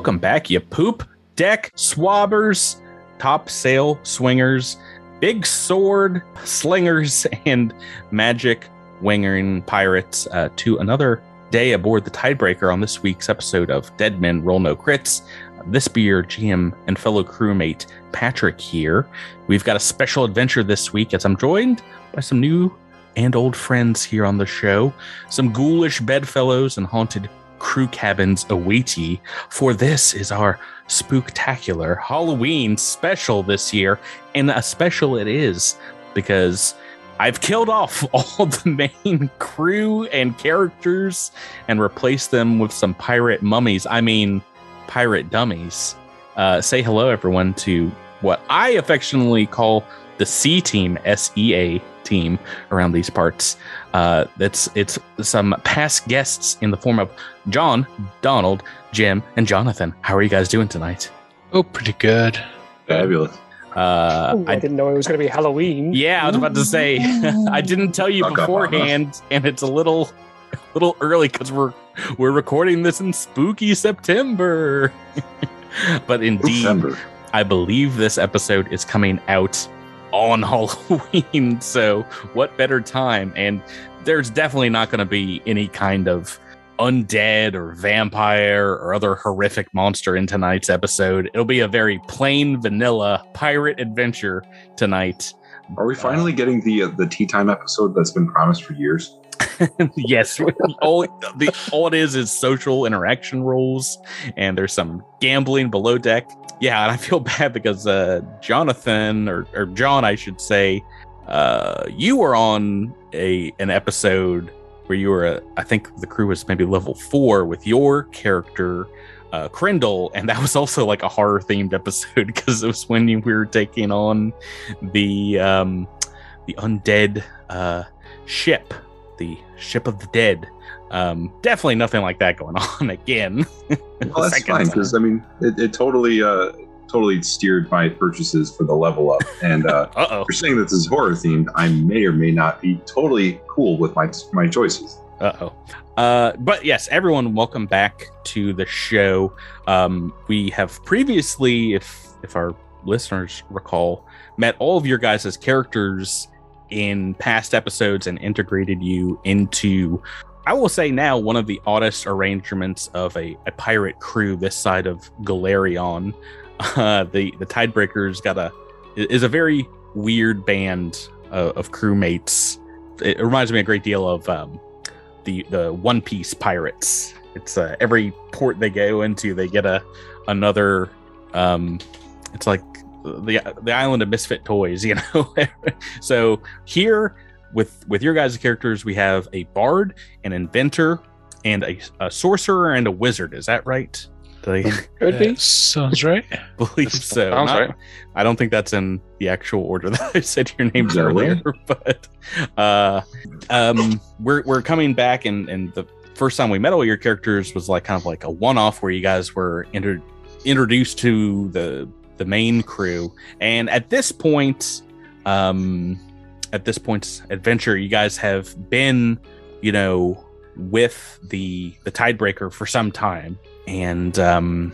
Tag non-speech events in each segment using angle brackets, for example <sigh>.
Welcome back, you poop deck swabbers, top sail swingers, big sword slingers, <laughs> and magic wingering pirates uh, to another day aboard the Tidebreaker on this week's episode of Dead Men Roll No Crits. This be your GM and fellow crewmate Patrick here. We've got a special adventure this week as I'm joined by some new and old friends here on the show, some ghoulish bedfellows and haunted crew cabins await ye, for this is our spooktacular Halloween special this year, and a special it is because I've killed off <laughs> all the main crew and characters and replaced them with some pirate mummies. I mean, pirate dummies. Uh, say hello, everyone, to what I affectionately call the C team, S E A team around these parts. Uh, it's it's some past guests in the form of John, Donald, Jim, and Jonathan. How are you guys doing tonight? Oh, pretty good. Fabulous. Uh, Ooh, I, didn't know it was going to be Halloween. Yeah, I was about to say <laughs> I didn't tell you Fuck up beforehand, and it's a little, a <laughs> little early because we're we're recording this in spooky September. <laughs> but indeed, December. I believe this episode is coming out on <laughs> Halloween. So, what better time? And there's definitely not going to be any kind of undead or vampire or other horrific monster in tonight's episode. It'll be a very plain vanilla pirate adventure tonight. Are we finally getting the uh, the tea time episode that's been promised for years? <laughs> <laughs> yes, all the all it is is social interaction rules, and there's some gambling below deck. Yeah, and I feel <laughs> bad because uh, Jonathan or, or John, I should say, uh, you were on a an episode where you were, uh, I think the crew was maybe level four with your character. Uh, Krindle, and that was also like a horror themed episode <laughs> because it was when we were taking on the um, the undead uh, ship the ship of the dead. Um, definitely nothing like that going <laughs> on again. Well, that's fine because I mean it, it totally uh totally steered my purchases for the level up. And uh, <laughs> for saying that this is horror themed, I may or may not be totally cool with my my choices. Uh oh. Uh, but yes, everyone, welcome back to the show. Um, we have previously, if if our listeners recall, met all of your guys' characters in past episodes and integrated you into, I will say now, one of the oddest arrangements of a, a pirate crew this side of Golarion. <laughs> Uh, the the Tidebreakers got a is a very weird band of, of crewmates. It reminds me a great deal of um, the the One Piece pirates. It's uh, every port they go into, they get a another. Um, it's like the the island of misfit toys, <laughs> you know. so here with with your guys' characters, we have a bard, an inventor, and a, a sorcerer and a wizard. Is that right? Did I Could <laughs> be. sounds right. <laughs> believe so? Sounds Not- right. I don't think that's in the actual order <laughs> that I said your names Is earlier, right? but uh, um, we're we're coming back, and and the first time we met all your characters was like kind of like a one off where you guys were inter- introduced to the the main crew, and at this point, um, at this point's adventure, you guys have been, you know, with the the Tidebreaker for some time, and um,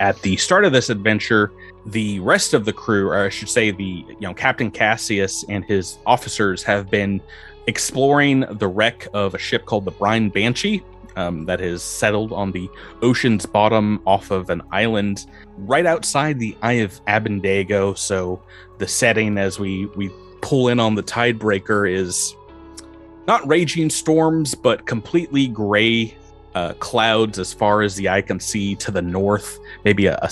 at the start of this adventure the rest of the crew, or I should say, the you know Captain Cassius and his officers have been exploring the wreck of a ship called the Brine Banshee um, that has settled on the ocean's bottom off of an island right outside the Eye of Abendego. So the setting as we we pull in on the Tidebreaker is not raging storms, but completely gray uh, clouds as far as the eye can see to the north. Maybe a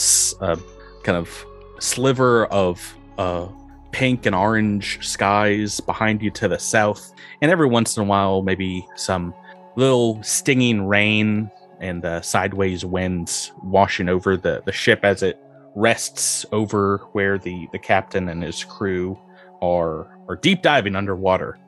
kind of sliver of uh, pink and orange skies behind you to the south, and every once in a while, maybe some little stinging rain and uh, sideways winds washing over the, the ship as it rests over where the, the captain and his crew are are deep diving underwater.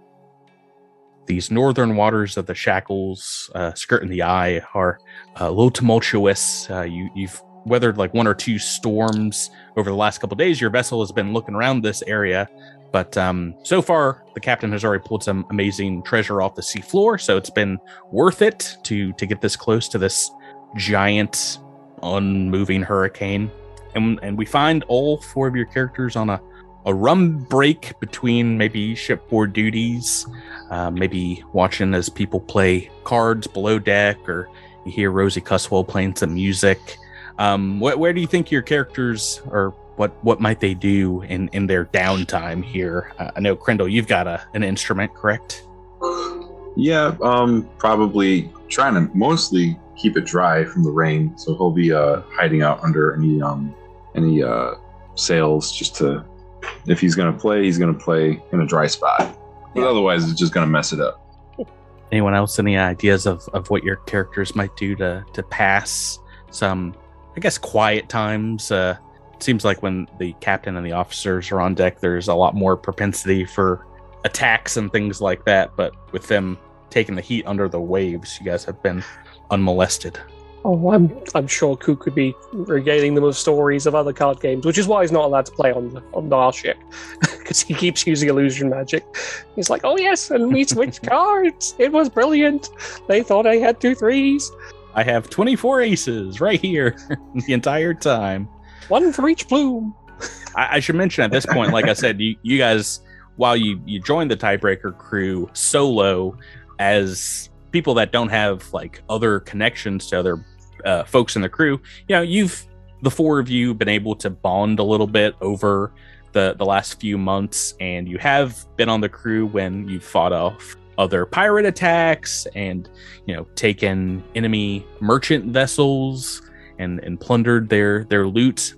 These northern waters of the Shackles, uh, skirting the eye, are uh, a little tumultuous. Uh, you, you've weathered like one or two storms over the last couple days. Your vessel has been looking around this area, but um, so far the captain has already pulled some amazing treasure off the seafloor. So it's been worth it to to get this close to this giant unmoving hurricane, and and we find all four of your characters on a a rum break between maybe shipboard duties, uh, maybe watching as people play cards below deck, or you hear Rosie Cusswell playing some music. Um, wh- where do you think your characters or what what might they do in in their downtime here? Uh, I know Krindle, you've got a an instrument, correct? Yeah, um, probably trying to mostly keep it dry from the rain. So he'll be uh, hiding out under any um, any uh, sails just to, if he's gonna play, he's gonna play in a dry spot. But otherwise, it's just gonna mess it up. Anyone else any ideas of, of what your characters might do to to pass some I guess quiet times? Uh it seems like when the captain and the officers are on deck there's a lot more propensity for attacks and things like that, but with them taking the heat under the waves, you guys have been unmolested. Oh, I'm I'm sure Kook could be regaling them with stories of other card games, which is why he's not allowed to play on the, on our ship <laughs> because he keeps using illusion magic. He's like, "Oh yes, and we switched <laughs> cards. It was brilliant. They thought I had two threes, I have 24 aces right here <laughs> the entire time. one for each plume." I, I should mention at this point, like I said, you, you guys, while you you joined the Tidebreaker crew solo as people that don't have like other connections to other uh, folks in the crew, you know, you've the four of you been able to bond a little bit over the the last few months, and you have been on the crew when you've fought off other pirate attacks and you know taken enemy merchant vessels and and plundered their their loot.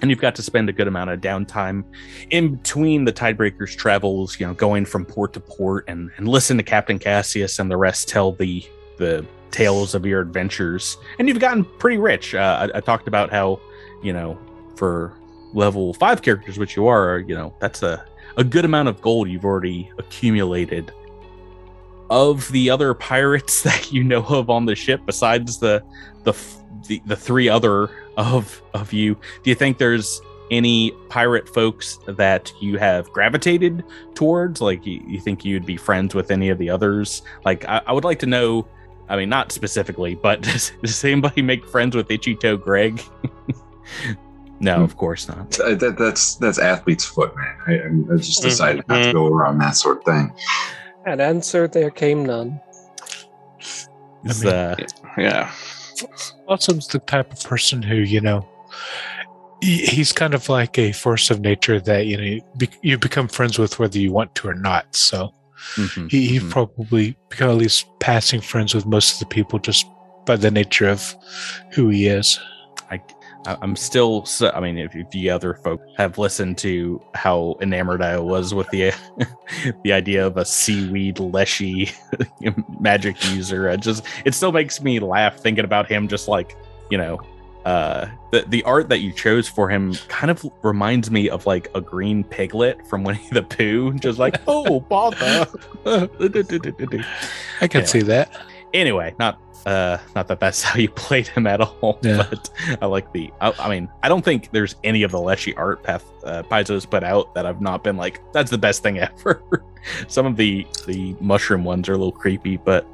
And you've got to spend a good amount of downtime in between the tidebreakers travels you know going from port to port and, and listen to captain cassius and the rest tell the the tales of your adventures. And you've gotten pretty rich. Uh, I, I talked about how you know for level five characters which you are you know that's a, a good amount of gold you've already accumulated. Of the other pirates <laughs> that you know of on the ship besides the the the, the three other of of you do you think there's any pirate folks that you have gravitated towards? Like you, you think you'd be friends with any of the others? Like I, I would like to know i mean not specifically but <laughs> does, does anybody make friends with itchy-toe greg <laughs> no of course not <laughs> that, that's that's athlete's foot, man. I, I just decided not to go around that sort of thing. And answer there came none. It's, mean- uh, Yeah. Blossom's the type of person who, you know, he's kind of like a force of nature that, you know, you become friends with whether you want to or not. So mhm, he, he mhm. probably become at least passing friends with most of the people just by the nature of who he is. I, I'm still. So, I mean, if, if the other folk have listened to how enamored I was with the <laughs> the idea of a seaweed leshy <laughs> magic user, it just it still makes me laugh thinking about him. Just like you know, uh, the the art that you chose for him kind of reminds me of like a green piglet from <laughs> Winnie the Pooh. Just like, <laughs> oh, bother. <laughs> I can Yeah. see that. anyway, not uh not that that's how you played him at all, Yeah. but I like the I, I mean, I don't think there's any of the Leshy art path uh, Paizo's put out that I've not been like that's the best thing ever. Some of the the mushroom ones are a little creepy, but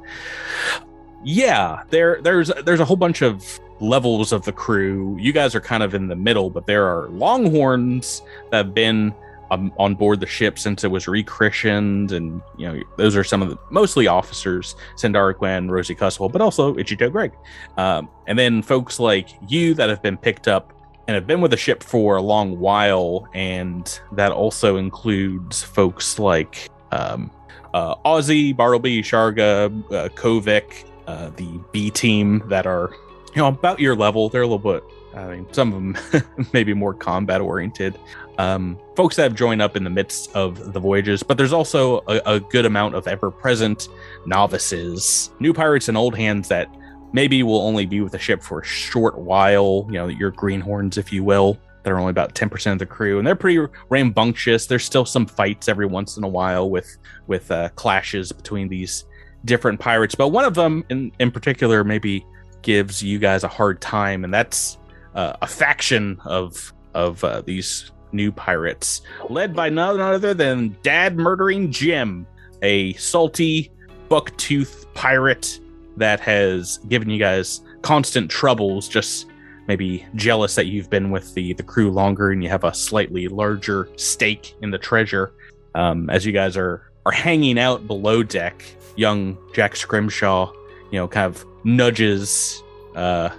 yeah, there there's there's a whole bunch of levels of the crew. You guys are kind of in the middle, but there are longhorns that have been um, on board the ship since it was rechristened, and you know those are some of the mostly officers, Sandara Quinn, Rosie Cusswell, but also Ichito Greg, um, and then folks like you that have been picked up and have been with the ship for a long while, and that also includes folks like um, uh, Aussie, Bartleby, Sharga, uh, Kovic, uh, the B team that are you know about your level. They're a little bit. I mean, some of them <laughs> maybe more combat oriented. Um, folks that have joined up in the midst of the voyages, but there's also a, a good amount of ever present novices, new pirates, and old hands that maybe will only be with the ship for a short while. You know, your greenhorns, if you will, that are only about 10% of the crew, and they're pretty rambunctious. There's still some fights every once in a while with with uh, clashes between these different pirates, but one of them in in particular maybe gives you guys a hard time, and that's uh, a faction of of uh, these new pirates, led by none other than Dad Murdering Jim, a salty bucktooth pirate that has given you guys constant troubles just maybe jealous that you've been with the the crew longer and you have a slightly larger stake in the treasure. Um, as you guys are are hanging out below deck, young Jack Scrimshaw, you know, kind of nudges, uh,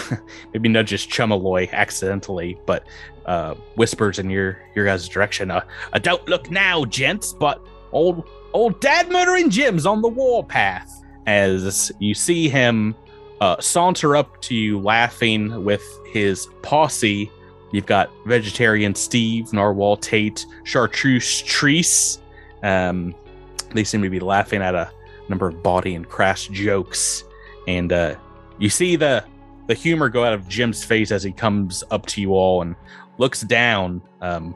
<laughs> maybe nudges Chumaloy accidentally, but uh, whispers in your your guys' direction. Uh, "I don't look now, gents, but old old dad murdering Jim's on the warpath." As you see him uh, saunter up to you, laughing with his posse. You've got vegetarian Steve, Narwhal Tate, Chartreuse Treese. Um, they seem to be laughing at a number of body and crass jokes, and uh, you see the the humor go out of Jim's face as he comes up to you all and looks down. Um,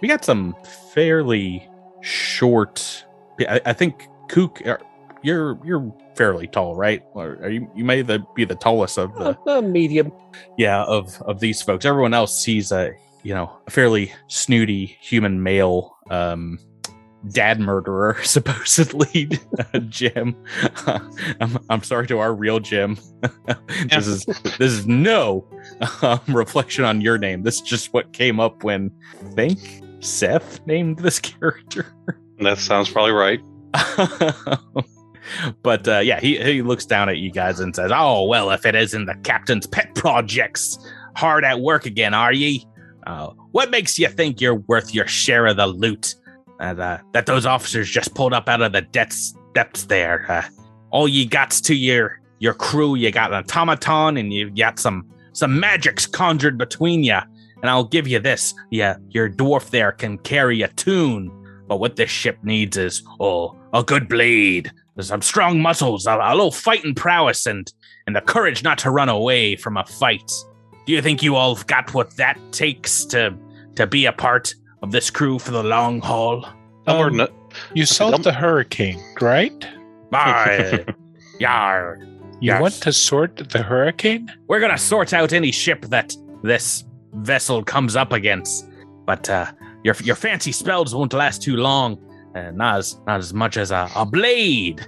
we got some fairly short. I, I think Kook, uh, you're you're fairly tall, right? Or are you you may the, be the tallest of the Uh, uh, medium. yeah of of these folks. Everyone else sees a you know a fairly snooty human male. Um, dad murderer <laughs> supposedly <laughs> jim. <laughs> I'm, I'm sorry to our real jim. This is this is no um, reflection on your name. This is just what came up when I think seth named this character. That sounds probably right. but uh, yeah he, he looks down at you guys and says oh well if it isn't the captain's pet projects hard at work again are ye? Uh, what makes you think you're worth your share of the loot uh, that those officers just pulled up out of the depths depths there. Uh, all ye gots to your your crew, you got an automaton and you got some some magics conjured between you. And I'll give you this: yeah, your dwarf there can carry a tune, but what this ship needs is oh a good blade, some strong muscles, a, a little fighting prowess, and and the courage not to run away from a fight. Do you think you all have got what that takes to to be a part of this crew for the long haul? Elmore, Um, You saw Dum- the hurricane, right? Arr, <laughs> yar. You Yes. want to sort the hurricane? We're gonna sort out any ship that this vessel comes up against, but uh, your your fancy spells won't last too long. Uh, not as not as much as a, a blade.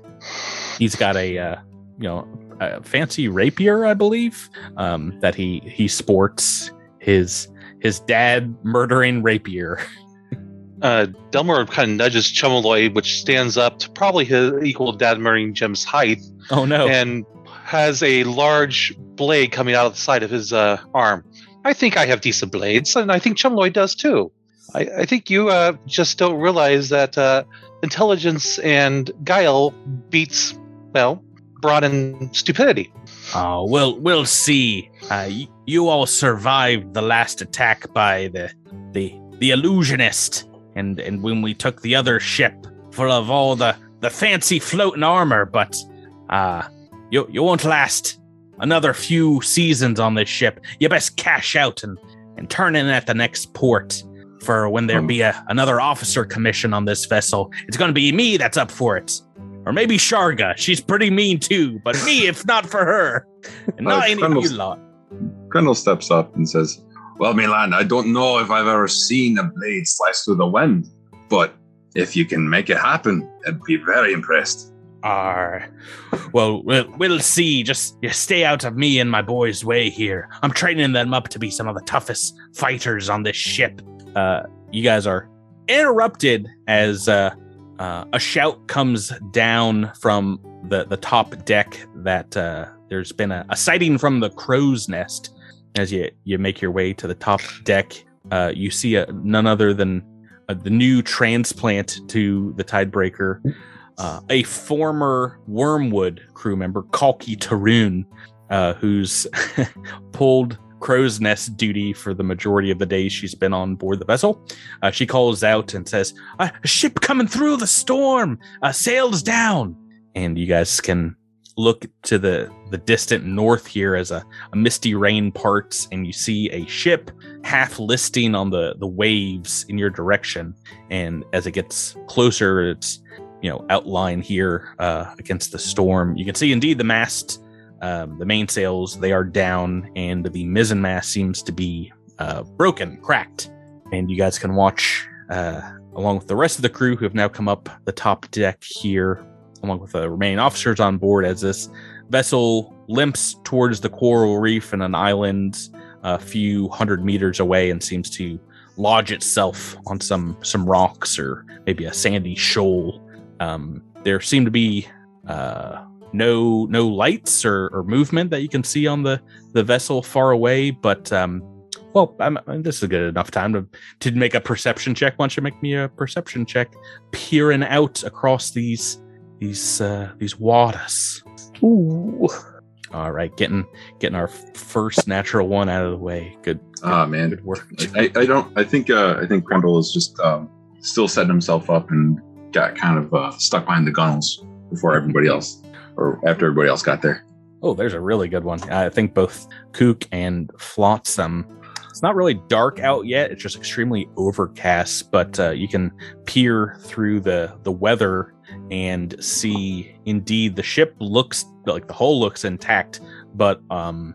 He's got a uh, you know a fancy rapier, I believe, um, that he he sports. His his dad murdering rapier. uh, Delmore kind of nudges Chumaloy, which stands up to probably his equal Dad murdering Jim's height, Oh no! and has a large blade coming out of the side of his uh, arm. I think I have decent blades, and I think Chumaloy does too. I, I think you uh, just don't realize that uh, intelligence and guile beats, well, brawn and stupidity. Oh, we'll we'll see. Uh, y- you all survived the last attack by the the the illusionist, and and when we took the other ship full of all the the fancy floating armor, but uh, you you won't last another few seasons on this ship. You best cash out and and turn in at the next port. For when there Hmm. be a, another officer commission on this vessel, it's going to be me that's up for it. Or maybe Sharga. She's pretty mean too, but me if not for her. And Uh, not any of you lot. Grendel steps up and says, Well, Milan, I don't know if I've ever seen a blade slice through the wind, but if you can make it happen, I'd be very impressed. Arr. Well, we'll we'll see. Just you stay out of me and my boys' way here. I'm training them up to be some of the toughest fighters on this ship. Uh, you guys are interrupted as uh, uh, a shout comes down from the the top deck that uh, there's been a, a sighting from the crow's nest. As you you make your way to the top deck, uh, you see a, none other than uh, the new transplant to the Tidebreaker uh, a former Wormwood crew member, Kalki Tarun, uh, who's <laughs> pulled crow's nest duty for the majority of the days she's been on board the vessel. Uh, she calls out and says, "A ship coming through the storm! Uh, sails down!" And you guys can look to the the distant north here as a, a misty rain parts, and you see a ship half listing on the the waves in your direction. And as it gets closer, it's you know outline here uh, against the storm. You can see indeed the mast, um, the mainsails they are down, and the mizzen mast seems to be uh, broken, cracked. And you guys can watch uh, along with the rest of the crew who have now come up the top deck here, along with the remaining officers on board as this vessel limps towards the coral reef and an island a few hundred meters away and seems to lodge itself on some some rocks or maybe a sandy shoal. Um, there seem to be uh, no no lights or, or movement that you can see on the the vessel far away, but um, well, I'm, this is a good enough time to to make a perception check. Why don't you make me a perception check, peering out across these these uh, these waters? Ooh. All right, getting getting our first natural one out of the way. Good. good Ah, man. Good work. I, I don't. I think. Uh, I think Grundle is just um, still setting himself up and got kind of uh, stuck behind the gunnels before everybody <laughs> else, or after everybody else got there. Oh, there's a really good one. I think both Kook and Flotsam. It's not really dark out yet. It's just extremely overcast, but uh, you can peer through the the weather and see indeed the ship looks like the hull looks intact, but um,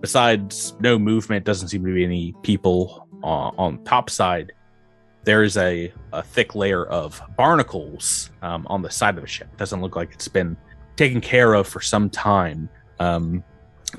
besides no movement, doesn't seem to be any people uh, on top side. There is a, a thick layer of barnacles um, on the side of the ship. Doesn't look like it's been taken care of for some time. Um,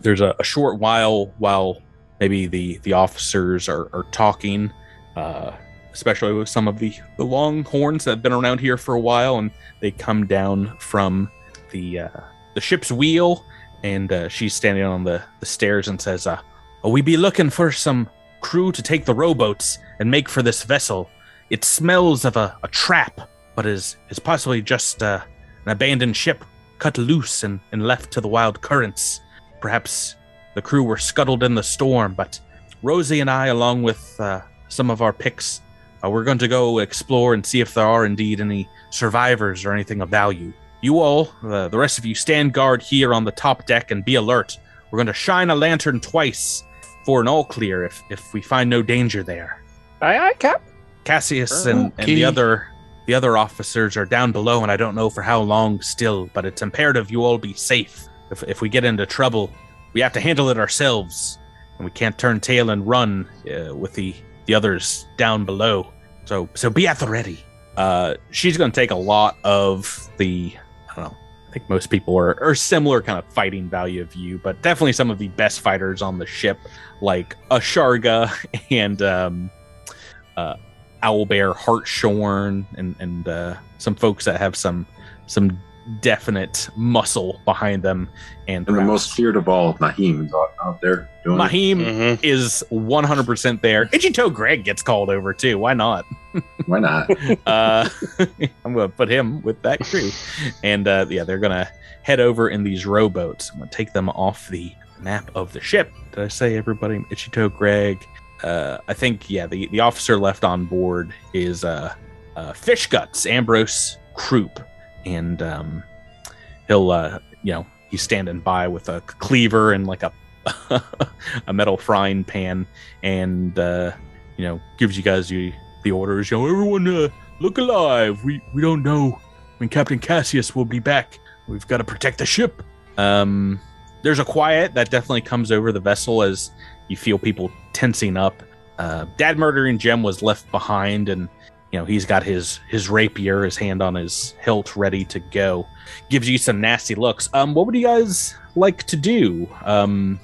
there's a, a short while while maybe the the officers are, are talking, uh, especially with some of the the longhorns that have been around here for a while, and they come down from the uh, the ship's wheel, and uh, she's standing on the the stairs and says, uh, "Oh, we be looking for some crew to take the rowboats and make for this vessel. It smells of a, a trap, but is is possibly just uh, an abandoned ship cut loose and, and left to the wild currents. Perhaps the crew were scuttled in the storm, but Rosie and I, along with uh, some of our picks, uh, we're going to go explore and see if there are indeed any survivors or anything of value. You all, uh, the rest of you, stand guard here on the top deck and be alert. We're going to shine a lantern twice for an all clear if, if we find no danger there. Aye, aye, Cap. Cassius and, and the other the other officers are down below, and I don't know for how long still. But it's imperative you all be safe. If if we get into trouble, we have to handle it ourselves, and we can't turn tail and run uh, with the the others down below. So so be at the ready. Uh, she's going to take a lot of the I don't know. I think most people are, are similar kind of fighting value of you, but definitely some of the best fighters on the ship, like Asharga <laughs> and um, uh, Owlbear, Hartshorn, and and uh, some folks that have some some definite muscle behind them. And, And the most feared of all, Naheem is out, out there doing it. Mahim Mhm. is 100% there. Ichito Greg gets called over too. Why not? <laughs> Why not? <laughs> uh, <laughs> I'm going to put him with that crew. And uh, yeah, they're going to head over in these rowboats. I'm going to take them off the map of the ship. Did I say everybody? Ichito Greg. Uh, I think, yeah, the, the officer left on board is uh, uh, Fish Guts, Ambrose Kroop. And um, he'll, uh, you know, he's standing by with a cleaver and like a <laughs> a metal frying pan and uh you know gives you guys the the orders you know everyone uh, look alive. We we don't know when captain cassius will be back. We've got to protect the ship. Um there's a quiet that definitely comes over the vessel as you feel people tensing up. Uh dad murdering Jim was left behind and you know he's got his his rapier his hand on his hilt ready to go. Gives you some nasty looks. Um what would you guys like to do? Um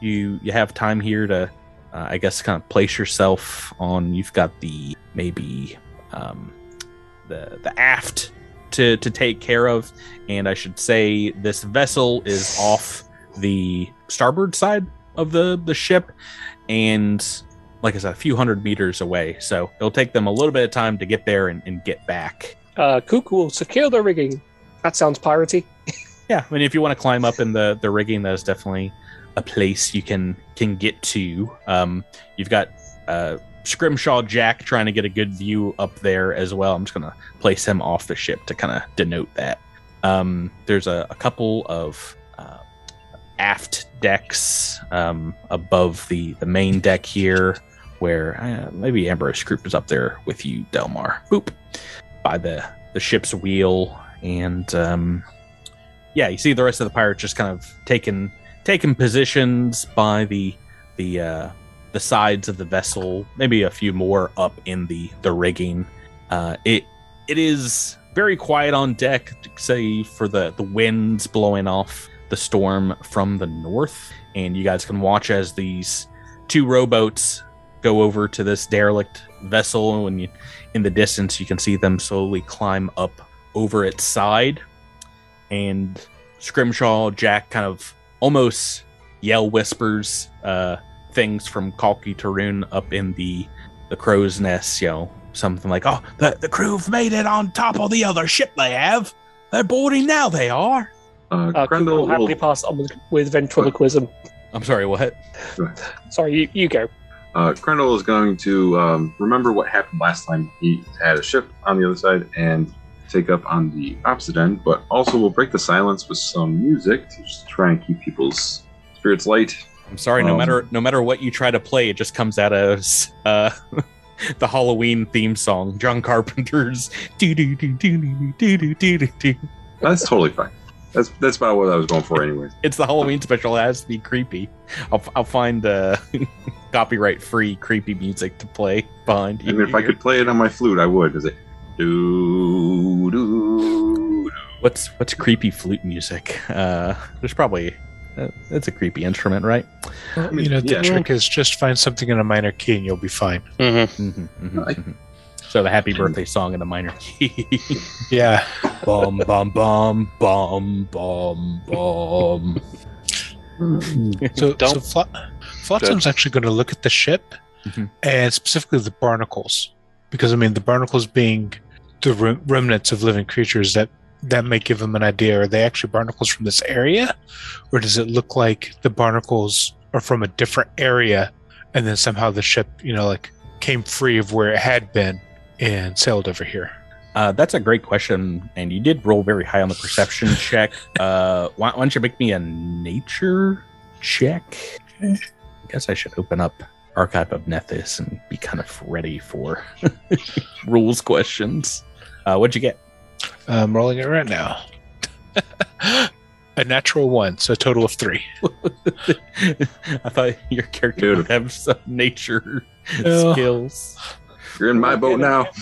you you have time here to uh, i guess kind of place yourself on you've got the maybe um the the aft to to take care of. And i should say this vessel is off the starboard side of the the ship and like i said a few hundred meters away. So it'll take them a little bit of time to get there and, and get back. Uh, will secure the rigging. That sounds piratey. <laughs> yeah i mean if you want to climb up in the the rigging that is definitely a place you can can get to. Um you've got uh scrimshaw jack trying to get a good view up there as well. I'm just gonna place him off the ship to kind of denote that. Um there's a, a couple of aft decks um above the the main deck here where uh, maybe ambrose Kroop is up there with you delmar. Boop. By the the ship's wheel and um yeah, you see the rest of the pirates just kind of taking taking positions by the the uh, the sides of the vessel, maybe a few more up in the the rigging. Uh, it it is very quiet on deck, say for the the winds blowing off the storm from the north, and you guys can watch as these two rowboats go over to this derelict vessel. And you, in the distance, you can see them slowly climb up over its side, and Scrimshaw Jack kind of almost yell whispers uh, things from Kalki Tarun up in the the crow's nest, you know, something like, "Oh, the the crew've made it on top of the other ship. They have. They're boarding now. They are." Uh, uh, Grendel will happily will... pass on with, with ventriloquism. <laughs> I'm sorry, what? sorry, you, you go. Uh, is going to um, remember what happened last time. He had a ship on the other side and take up on the opposite end, but also will break the silence with some music to just try and keep people's spirits light. I'm sorry, um, no matter no matter what you try to play, it just comes out as Uh, <laughs> the Halloween theme song, John Carpenter's. <laughs> That's totally fine. That's that's about what I was going for, anyways. It's the Halloween special. It has to be creepy. I'll I'll find uh, <laughs> copyright free creepy music to play behind you. And if I could play it on my flute, I would. Is it do do? What's what's creepy flute music? Uh, there's probably uh, it's a creepy instrument, right? mean, you know, the yeah. trick is just find something in a minor key and you'll be fine. Mm-hmm. Mm-hmm, I- mhm. So the happy birthday song in the minor key. <laughs> Yeah. bum bum bum bum bum bum. So, so Don't- Fla- Flotsam's actually going to look at the ship Mhm. and specifically the barnacles, because I mean the barnacles being the rem- remnants of living creatures that that may give them an idea. Are they actually barnacles from this area, or does it look like the barnacles are from a different area, and then somehow the ship, you know, like came free of where it had been and sailed over here? Uh, that's a great question, and you did roll very high on the perception <laughs> check. Uh, why, why don't you make me a nature check? I guess I should open up Archive of Nethys and be kind of ready for <laughs> rules questions. Uh, what'd you get? I'm rolling it right now. <laughs> a natural one, so a total of three. I thought your character would have some nature No. skills. You're in my boat now. <laughs>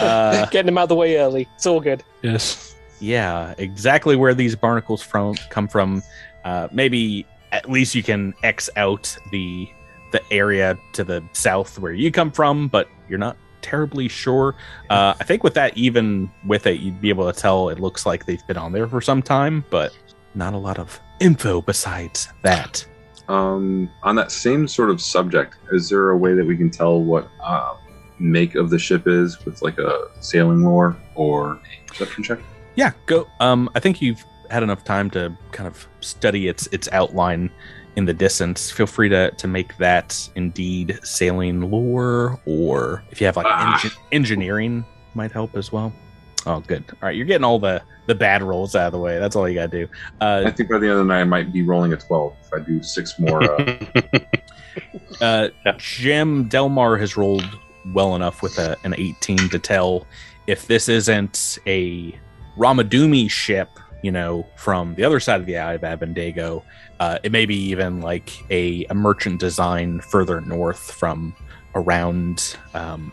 Uh, Getting him out of the way early. It's all good. Yes. yeah, exactly where these barnacles from come from. Uh, maybe at least you can X out the the area to the south where you come from, but you're not terribly sure. Uh, I think with that, even with it, you'd be able to tell it looks like they've been on there for some time, but not a lot of info besides that. Um, on that same sort of subject, is there a way that we can tell what uh, make of the ship is with like a sailing lore or a perception check? Yeah, go. Um, I think you've had enough time to kind of study its its outline in the distance. Feel free to to make that indeed sailing lore, or if you have like Ah. engi- engineering, might help as well. Oh, good. All right, you're getting all the the bad rolls out of the way. That's all you gotta do. I Uh, think by the end of the night, I might be rolling a 12 if I do six more. Uh, <laughs> uh, Yeah. Jim Delmar has rolled well enough with a, an 18 to tell if this isn't a Rahadoumi ship, you know, from the other side of the Eye of Abendego. Uh, it may be even like a, a merchant design further north from around um,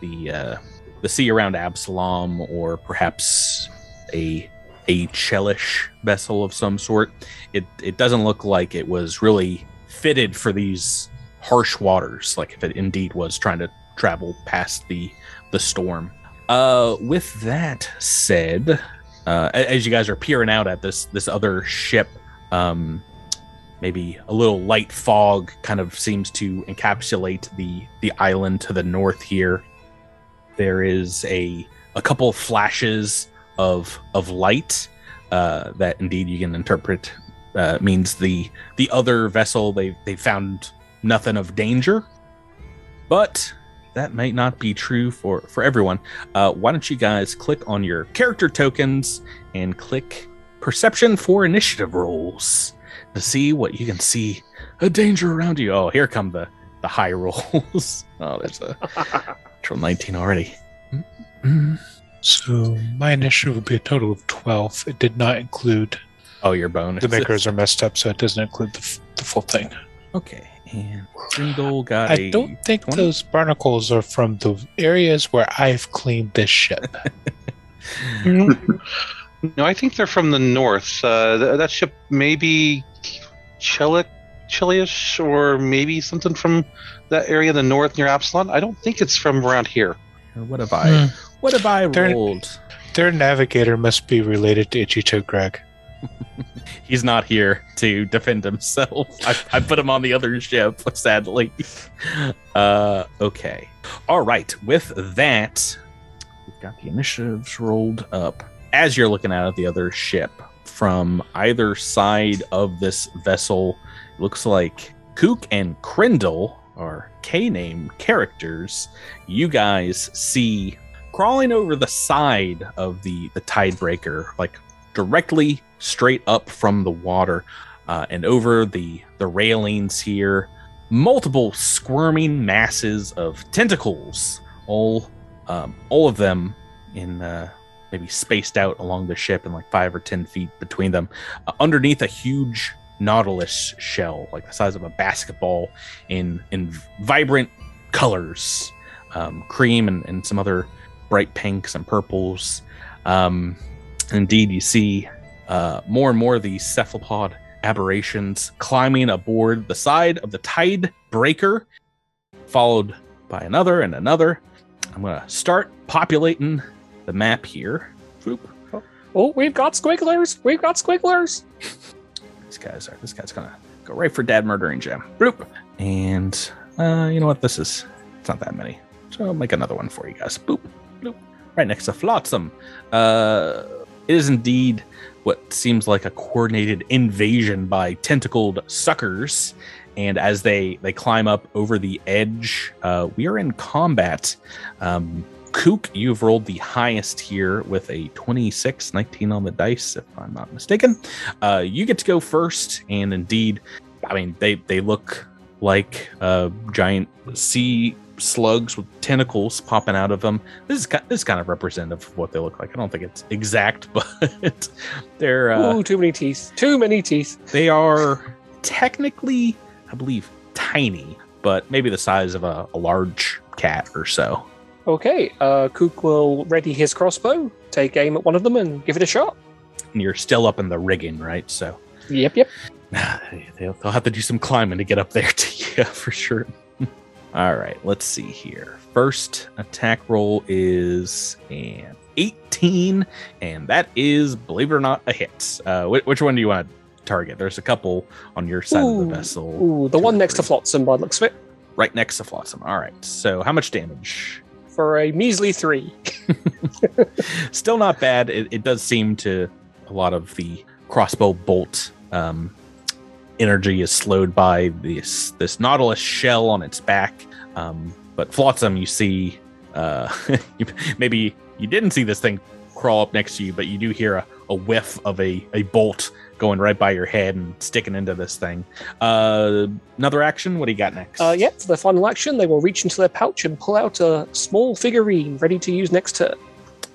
the uh, the sea around Absalom, or perhaps a a Chelish vessel of some sort. It it doesn't look like it was really fitted for these harsh waters, like if it indeed was trying to travel past the the storm. Uh, with that said, uh, as you guys are peering out at this this other ship, um, maybe a little light fog kind of seems to encapsulate the the island to the north here. There is a a couple flashes of of light uh, that indeed you can interpret uh, means the the other vessel they they found nothing of danger, but that might not be true for for everyone. Uh, why don't you guys click on your character tokens and click perception for initiative rolls to see what you can see a danger around you. Oh, here come the the high rolls. <laughs> oh, there's a <laughs> natural 19 already. So my initiative would be a total of 12. It did not include Oh, your bonus. the makers are messed up, so it doesn't include the, f- the full thing. Okay, and Krindle got I a don't think 20? those barnacles are from the areas where I've cleaned this ship. <laughs> <laughs> No, I think they're from the north. Uh, th- that ship may be Chelik, Chiliish, or maybe something from that area in the north near Absalom. I don't think it's from around here. Or what have I? What have I They're- rolled? Their navigator must be related to Ichito Greg. <laughs> He's not here to defend himself. <laughs> I, I put him on the other ship, sadly. <laughs> Uh, okay. All right. With that, we've got the initiatives rolled up. As you're looking out at the other ship, from either side of this vessel, it looks like Kook and Krindle are K name characters. You guys see crawling over the side of the the tidebreaker, like directly straight up from the water uh, and over the the railings here multiple squirming masses of tentacles all um, all of them in uh, maybe spaced out along the ship and like five or ten feet between them uh, underneath a huge nautilus shell like the size of a basketball in in vibrant colors um, cream and, and some other bright pinks and purples um, indeed you see uh, more and more of these cephalopod aberrations climbing aboard the side of the tide breaker, followed by another and another. I'm to start populating the map here. Boop. Oh, we've got squigglers. We've got squigglers. These guys are. This guy's to go right for dad murdering Jim. Boop. And uh, you know what? This is. It's not that many. So I'll make another one for you guys. Boop. Boop. Right next to Flotsam. Uh, it is indeed what seems like a coordinated invasion by tentacled suckers and as they they climb up over the edge uh, we are in combat um, kook you've rolled the highest here with a 26 19 on the dice if i'm not mistaken uh, you get to go first and indeed i mean they they look like uh, giant sea slugs with tentacles popping out of them. This is ki- this is kind of representative of what they look like. I don't think it's exact, <laughs> but they're uh, Ooh, too many teeth. Too many teeth. they are technically, I believe, tiny, but maybe the size of a, a large cat or so. Okay, uh, Kook will ready his crossbow, take aim at one of them, and give it a shot. And you're still up in the rigging, right? So Yep, yep. <sighs> they'll, they'll have to do some climbing to get up there <laughs> to you for sure. <laughs> All right, let's see here. First attack roll is an 18, and that is, believe it or not, a hit. Uh, which, which one do you want to target? There's a couple on your side of the vessel. Ooh, the Two one next to. Flotsam by looks of it, Right next to Flotsam. All right, so how much damage? For a measly three. <laughs> Still not bad. It, it does seem to a lot of the crossbow bolt um, energy is slowed by this this nautilus shell on its back. Um, but Flotsam, you see, uh, <laughs> maybe you didn't see this thing crawl up next to you, but you do hear a, a whiff of a, a bolt going right by your head and sticking into this thing. Uh, another action. What do you got next? Uh, yeah, for their final action, they will reach into their pouch and pull out a small figurine ready to use next turn.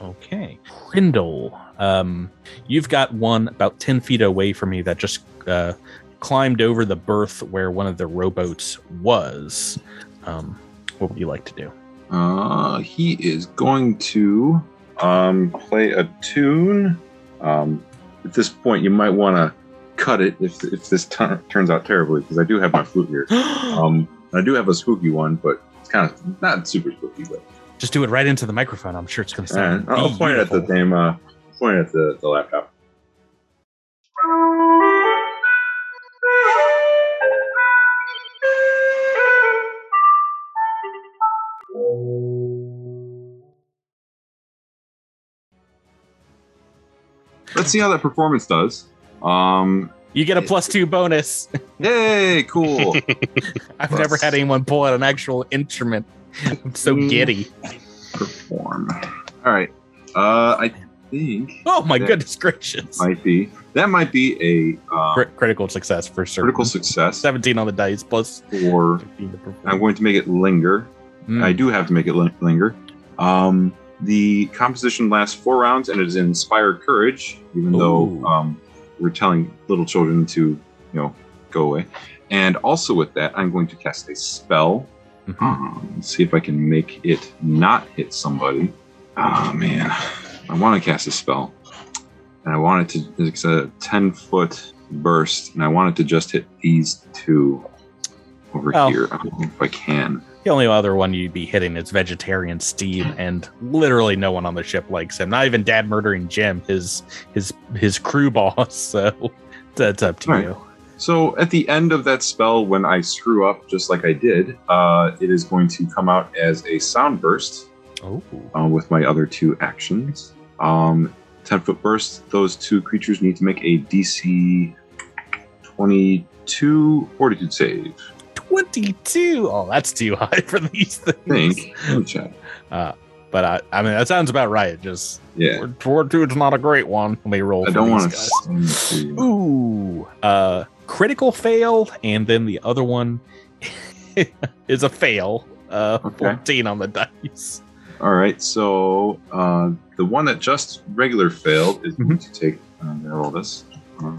Okay. Krindle, um, you've got one about 10 feet away from me that just uh, climbed over the berth where one of the rowboats was. Um, what would you like to do? Uh, he is going to um, play a tune. Um, at this point, you might want to cut it if if this tur turns out terribly, because I do have my flute here. <gasps> Um, I do have a spooky one, but it's kind of not super spooky. But just do it right into the microphone. I'm sure it's going to sound I'll point at the name. Uh, point at the, the laptop. Let's see how that performance does. Um, You get a plus two bonus. yay, cool. <laughs> I've never had anyone pull out an actual instrument. I'm so Mm. giddy. Perform. All right. Uh, I think Oh my that goodness gracious. might be that might be a um, Crit- critical success for certain. critical success 17 on the dice plus for 15 to perform. I'm going to make it linger. Mm. I do have to make it linger. Um, the composition lasts four rounds and it is inspire courage, even Ooh. though um, we're telling little children to, you know, go away. And also with that, I'm going to cast a spell. Mhm. Um, see if I can make it not hit somebody. Oh man, I want to cast a spell. and I want it to. It's a ten foot burst, and I want it to just hit these two over Oh. here. I don't know if I can. The only other one you'd be hitting is vegetarian Steve, and literally no one on the ship likes him. Not even Dad murdering Jim, his his his crew <laughs> boss. So that's up to right. you. So at the end of that spell, when I screw up, just like I did, uh, it is going to come out as a sound burst Oh, uh, with my other two actions. Um, 10 foot burst, those two creatures need to make a DC 22 fortitude save. 22. Oh, that's too high for these things. think. Let me check. Uh, but I, I mean, that sounds about right. Just Yeah. fortitude's not a great one. Let me roll. I don't want to. Ooh, uh, critical fail, and then the other one <laughs> is a fail. Uh, Okay. 14 on the <laughs> dice. All right. So uh, the one that just regular failed is going Mm-hmm. to take. I'm going to roll this. Uh,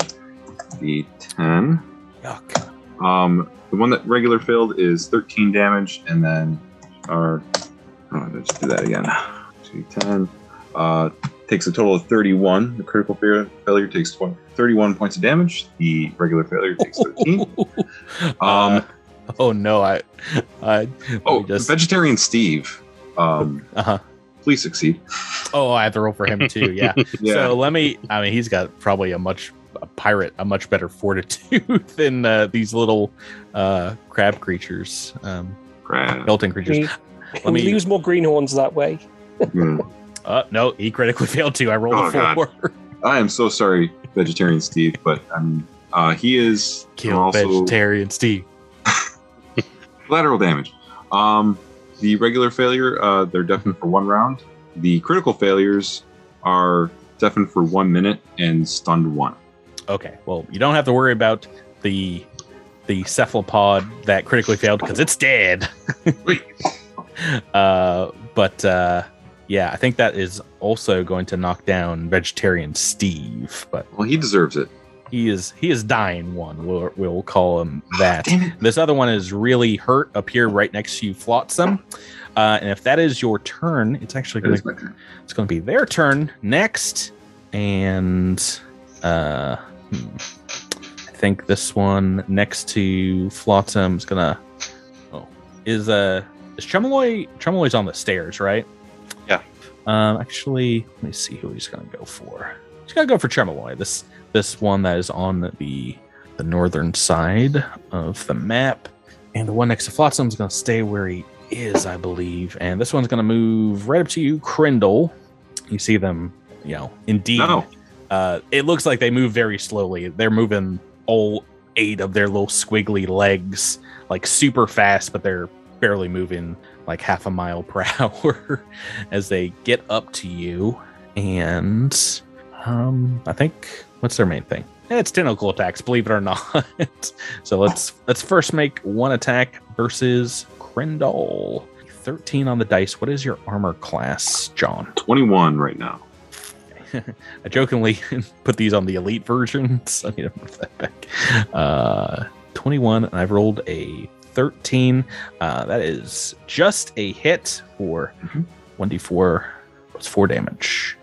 the 10. Yuck. Um, the one that regular failed is 13 damage, and then our oh, let's do that again. Two, 10 uh, takes a total of 31. The critical failure, failure takes 20, 31 points of damage. The regular failure takes <laughs> 13. Uh, oh no, I, I, oh, just, vegetarian Steve. Um, uh-huh. please succeed. Oh, I have to roll for him too. Yeah. <laughs> Yeah. So let me. I mean, he's got probably a much a pirate a much better <laughs> fortitude <laughs> than uh, these little uh, crab creatures, um, Crap. skeleton creatures. He, Let he me- leaves more greenhorns that way. Mm. <laughs> Uh, no, he critically failed too. I rolled Oh, a God. four. I am so sorry, vegetarian Steve, but um, uh, he is Kill also vegetarian Steve. lateral damage. Um, the regular failure, uh, they're deafened for one round. The critical failures are deafened for one minute and stunned one. Okay, well, you don't have to worry about the the cephalopod that critically failed because it's dead. <laughs> Uh, but uh, yeah, I think that is also going to knock down vegetarian Steve. But Well, he deserves it. he is he is dying one. We'll we'll call him that. Damn. This other one is really hurt up here, right next to you, Flotsam. Uh, and if that is your turn, it's actually going to it's going to be their turn next, and uh, hmm. I think this one next to Flotsam is gonna. Oh, is uh is Tremoloy? Tremoloy's on the stairs, right? Yeah. Um, actually, let me see who he's gonna go for. He's gonna go for Tremoloy. This this one that is on the the northern side of the map, and the one next to Flotsam is gonna stay where he is, I believe. And this one's gonna move right up to you, Krindle. You see them, you know, indeed. No. Uh, it looks like they move very slowly. They're moving all eight of their little squiggly legs like super fast, but they're barely moving like half a mile per <laughs> hour as they get up to you. And um, I think what's their main thing? It's tentacle attacks, believe it or not. <laughs> so let's let's first make one attack versus Krindle. 13 on the dice. What is your armor class, John? 21 right now. <laughs> I jokingly <laughs> put these on the elite version, <laughs> so I need to move that back. Uh, 21, and I've rolled a 13. Uh, that is just a hit for Mhm. 1d4. It's four damage.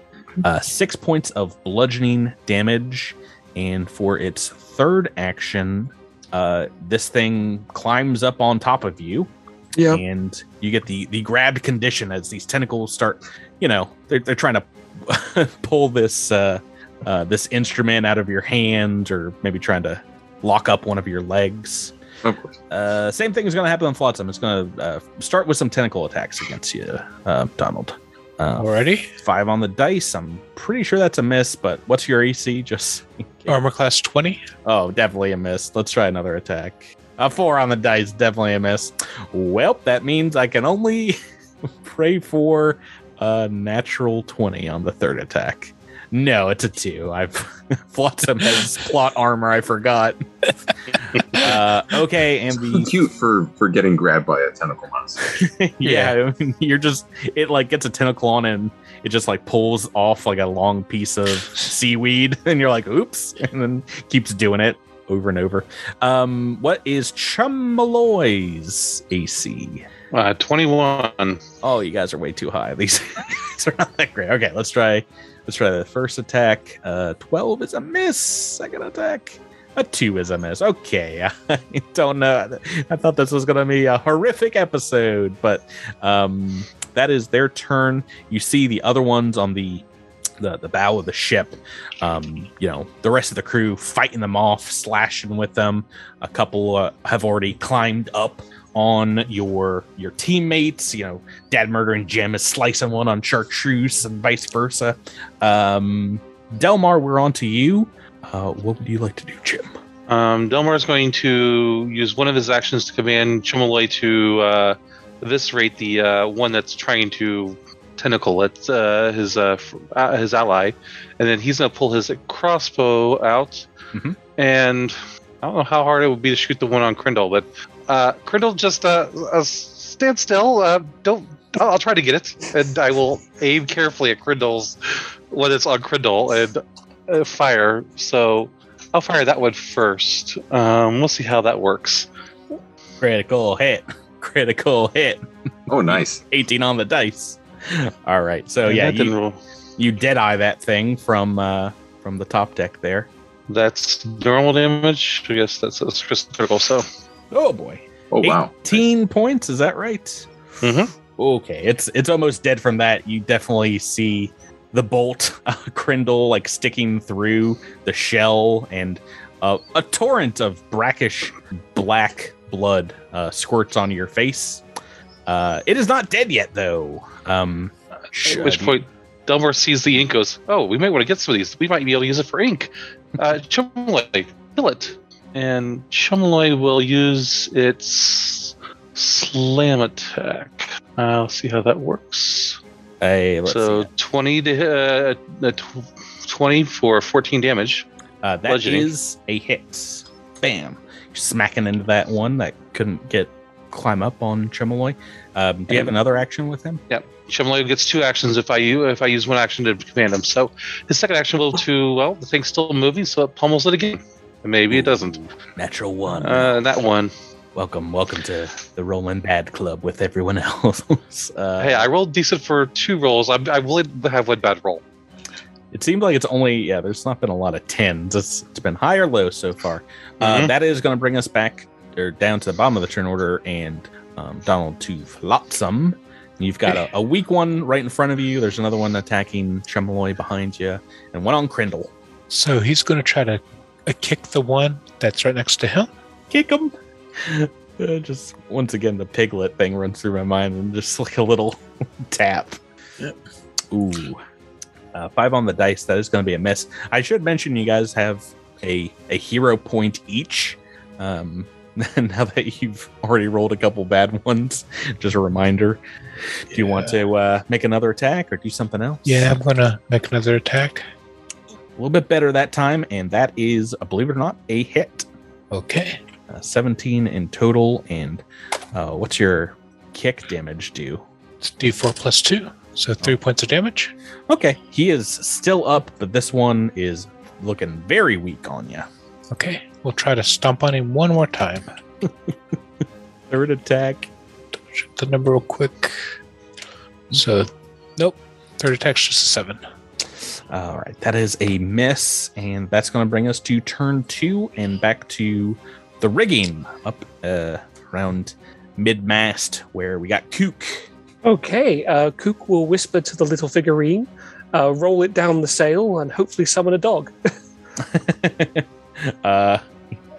Uh, six points of bludgeoning damage, and for its third action, uh, this thing climbs up on top of you Yeah. and you get the the grabbed condition as these tentacles start you know they're, they're trying to <laughs> pull this uh, uh this instrument out of your hand or maybe trying to lock up one of your legs Of course. uh same thing is going to happen on flotsam it's going to uh, start with some tentacle attacks against you uh donald uh, Already? five on the dice i'm pretty sure that's a miss but what's your ac just? Armor class 20? Oh, definitely a miss. Let's try another attack. A four on the dice, definitely a miss. Well, that means I can only <laughs> pray for a natural 20 on the third attack. No, it's a two. I've <laughs> Flotsam has plot armor, I forgot. <laughs> uh, okay, and the Cute for for getting grabbed by a tentacle monster. yeah, I mean, you're just it like gets a tentacle on and it just like pulls off like a long piece of seaweed, and you're like, oops, and then keeps doing it over and over. Um, what is Chumaloy's AC? Uh, 21. Oh, you guys are way too high. <laughs> These, these are not that great. Okay, let's try Let's try the first attack. Uh, 12 is a miss. Second attack. A two is a miss. Okay, <laughs> I don't know. I thought this was going to be a horrific episode, but um, that is their turn. You see the other ones on the the, the bow of the ship. Um, you know, the rest of the crew fighting them off, slashing with them. A couple uh, have already climbed up on your your teammates. You know, Dad murdering Jim is slicing one on Chartreuse and vice versa. Um, Delmar, we're on to you. Uh, what would you like to do, Jim? Um, Delmar is going to use one of his actions to command Chumaloy to uh, eviscerate the uh, one that's trying to tentacle at uh, his uh, uh, his ally, and then he's going to pull his crossbow out. Mhm. And I don't know how hard it would be to shoot the one on Krindle, but uh, Krindle just uh, uh, stand still. Uh, don't. I'll, I'll try to get it, and I will aim carefully at Krindle's when it's on Krindle and uh, fire. So I'll fire that one first. Um, we'll see how that works. Critical hit. Critical hit. Oh, nice. 18 on the dice. <laughs> All right. So And yeah, that didn't you, roll. you dead eye that thing from uh, from the top deck there. That's normal damage. I guess that's, that's critical. So Oh boy. Oh, wow. 18 points, is that right? Mm-hmm. Okay, it's it's almost dead from that. You definitely see the bolt <laughs> uh, Krindle like sticking through the shell and uh, a torrent of brackish black blood uh, squirts on your face. Uh, it is not dead yet though. Um, At which point, Delmar sees the ink, goes, "Oh, we might want to get some of these. We might be able to use it for ink." Uh, Chumaloy, kill it, and Chumaloy will use its slam attack. I'll see how that works. Hey, so twenty to uh, twenty for fourteen damage. Uh, that is a hit. Bam! You're smacking into that one that couldn't get climb up on Chimaloy. Um, do you have another action with him? Yep. Chumaloy gets two actions if I u- if I use one action to command him. So his second action will to well, the thing's still moving, so it pummels it again. And maybe it doesn't. Natural one. Uh, that one. welcome, welcome to the Rolling Bad Club with everyone <laughs> else. uh, Hey, I rolled decent for two rolls. I'm, I will have one bad roll. it seemed like it's only yeah. There's not been a lot of tens. It's it's been high or low so far. Uh, Mhm. that is going to bring us back or down to the bottom of the turn order and um, Donald to Flotsam. You've got a, a <laughs> weak one right in front of you. There's another one attacking Chemaloy behind you, and one on Krindle. So he's going to try to uh, kick the one that's right next to him. Kick him. <laughs> Uh, just once again, the piglet thing runs through my mind, and just <laughs> like a little tap. Ooh, uh, five on the dice. That is going to be a miss. I should mention you guys have a a hero point each. Um, <laughs> now that you've already rolled a couple bad ones, just a reminder. Do you want to uh, make another attack or do something else? Yeah, I'm going to make another attack. a little bit better that time, and that is, uh, believe it or not, a hit. Okay. Uh, 17 in total. And uh, what's your kick damage do? It's D4 plus 2. So three points of damage. Okay, he is still up, but this one is looking very weak on you. Okay. We'll try to stomp on him one more time. <laughs> Third attack. Check the number real quick. So, nope. Third attack's just a 7. All right, that is a miss, and that's going to bring us to turn two and back to the rigging up uh, around mid mast where we got Kook. Okay, uh, Kook will whisper to the little figurine, uh, roll it down the sail, and hopefully summon a dog. <laughs> <laughs> uh,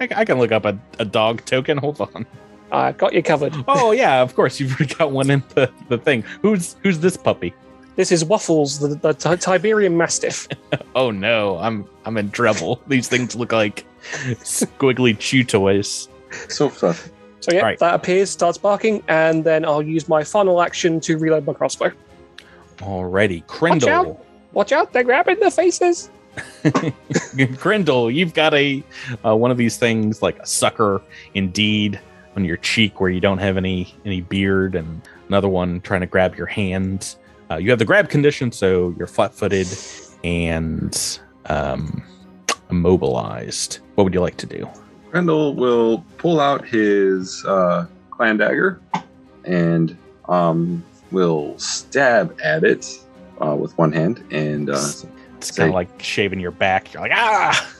I, I can look up a, a dog token. Hold on. I got you covered. <laughs> Oh yeah, of course you've already got one in the, the thing. Who's who's this puppy? This is Waffles, the, the Ti- Tiberian Mastiff. <laughs> Oh no, I'm I'm in trouble. These things look like squiggly chew toys. So tough. So yeah, Right. that appears, starts barking, and then I'll use my final action to reload my crossbow. Alrighty, Watch out! Watch out! They're grabbing the faces. <laughs> Krindle, you've got a uh, one of these things like a sucker, indeed, on your cheek where you don't have any any beard, and another one trying to grab your hand. Uh, you have the grab condition, so you're flat-footed and um, immobilized. What would you like to do? Krindle will pull out his uh, clan dagger and um, will stab at it uh, with one hand, and uh, It's kind of like shaving your back. You're like, ah!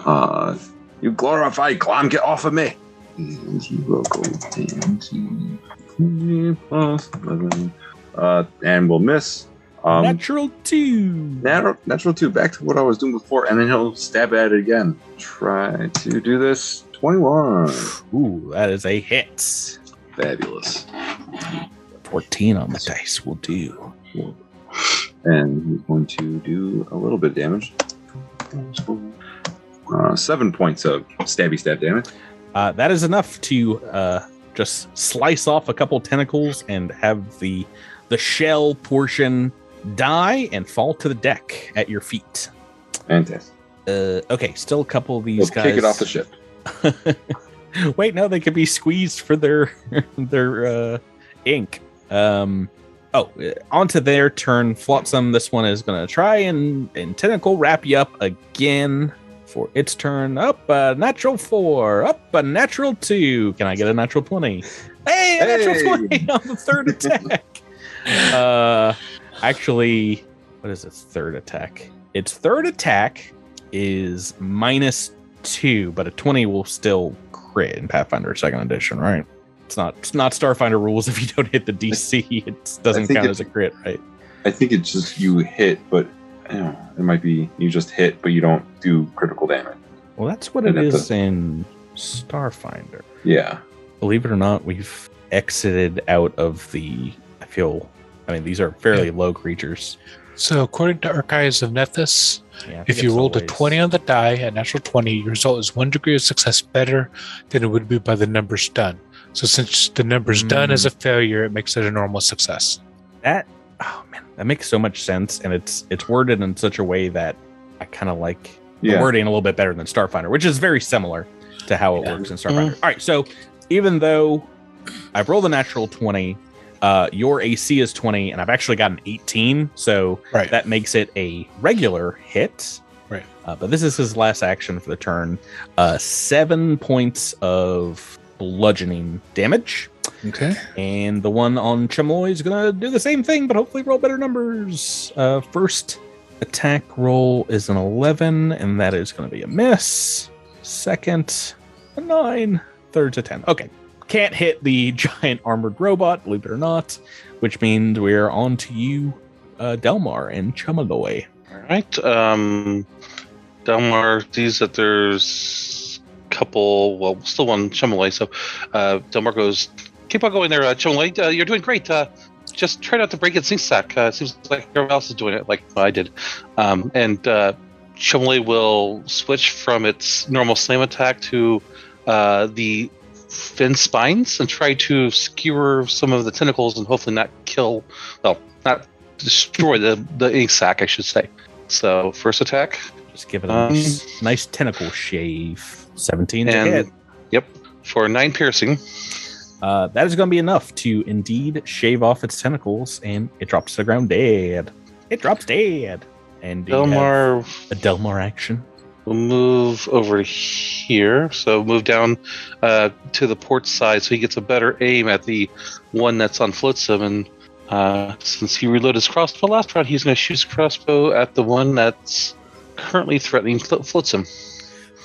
<laughs> uh, you glorify clown, get off of me! And he will go into plus 11, uh, and will miss. Um, Natural two. natural, natural two, back to what I was doing before, and then he'll stab at it again. Try to do this. 21. Ooh, that is a hit. Fabulous. 14 on the dice will do. And he's going to do a little bit of damage. Uh, seven points of stabby stab damage. Uh, that is enough to uh, just slice off a couple tentacles and have the the shell portion die and fall to the deck at your feet. Fantastic. Uh, okay, still a couple of these guys. kick it off the ship. <laughs> Wait, no, they could be squeezed for their <laughs> their uh, ink. Um, oh, uh, onto their turn. Flotsam, this one is going to try and, and tentacle wrap you up again for its turn. Up a natural four, up a natural two. Can I get a natural 20? Hey, a Hey! natural 20 <laughs> on the third attack. uh, actually, what is its third attack? Its third attack is minus two, but a 20 will still crit in Pathfinder second edition, right? It's not it's not Starfinder rules <laughs> if you don't hit the DC, it doesn't count it- as a crit, right? I think it's just you hit, but you know, it might be you just hit, but you don't do critical damage. Well, that's what it I'd in Starfinder. Yeah. Believe it or not, we've exited out of the I feel I mean these are fairly low creatures. So, according to Archives of Nethys, Yeah, if you it's rolled a 20 on the die, a natural 20, your result is one degree of success better than it would be by the numbers done. So, since the numbers done as a failure, it makes it a normal success. that oh man, that makes so much sense and it's it's worded in such a way that I kind of like the wording a little bit better than Starfinder, which is very similar to how it Yeah. works in Starfinder. All right, so even though I've rolled a natural 20, uh, your AC is 20, and I've actually got an 18, so Right. that makes it a regular hit. Right. Uh, but this is his last action for the turn. Uh, seven points of bludgeoning damage. Okay. And the one on Chimloy is going to do the same thing, but hopefully roll better numbers. Uh, first attack roll is an 11, and that is going to be a miss. Second, a 9. Third's a 10. Okay. Can't hit the <laughs> giant armored robot, believe it or not, which means we're on to you, uh, Delmar and Chumaloy. All right. Um, Delmar sees that there's a couple, well, still one Chumaloy. So uh, Delmar goes, keep on going there, uh, Chumaloy. Uh, you're doing great. Uh, just try not to break its zinc sack. Uh, seems like everyone else is doing it, like I did. Um, and uh, Chumaloy will switch from its normal slam attack to uh, the fin spines and try to skewer some of the tentacles and hopefully not kill, well, not destroy the, the ink sac, I should say. So first attack, Just give it a Um, nice, nice tentacle shave. 17 to and yep, for nine piercing. Uh, that is going to be enough to indeed shave off its tentacles, and it drops to the ground dead. It drops dead. And do you have Delmar a Delmar action. We'll move over here, so move down uh, to the port side, so he gets a better aim at the one that's on Flotsam. And uh, since he reloaded his crossbow last round, he's going to shoot his crossbow at the one that's currently threatening Fl- Flotsam.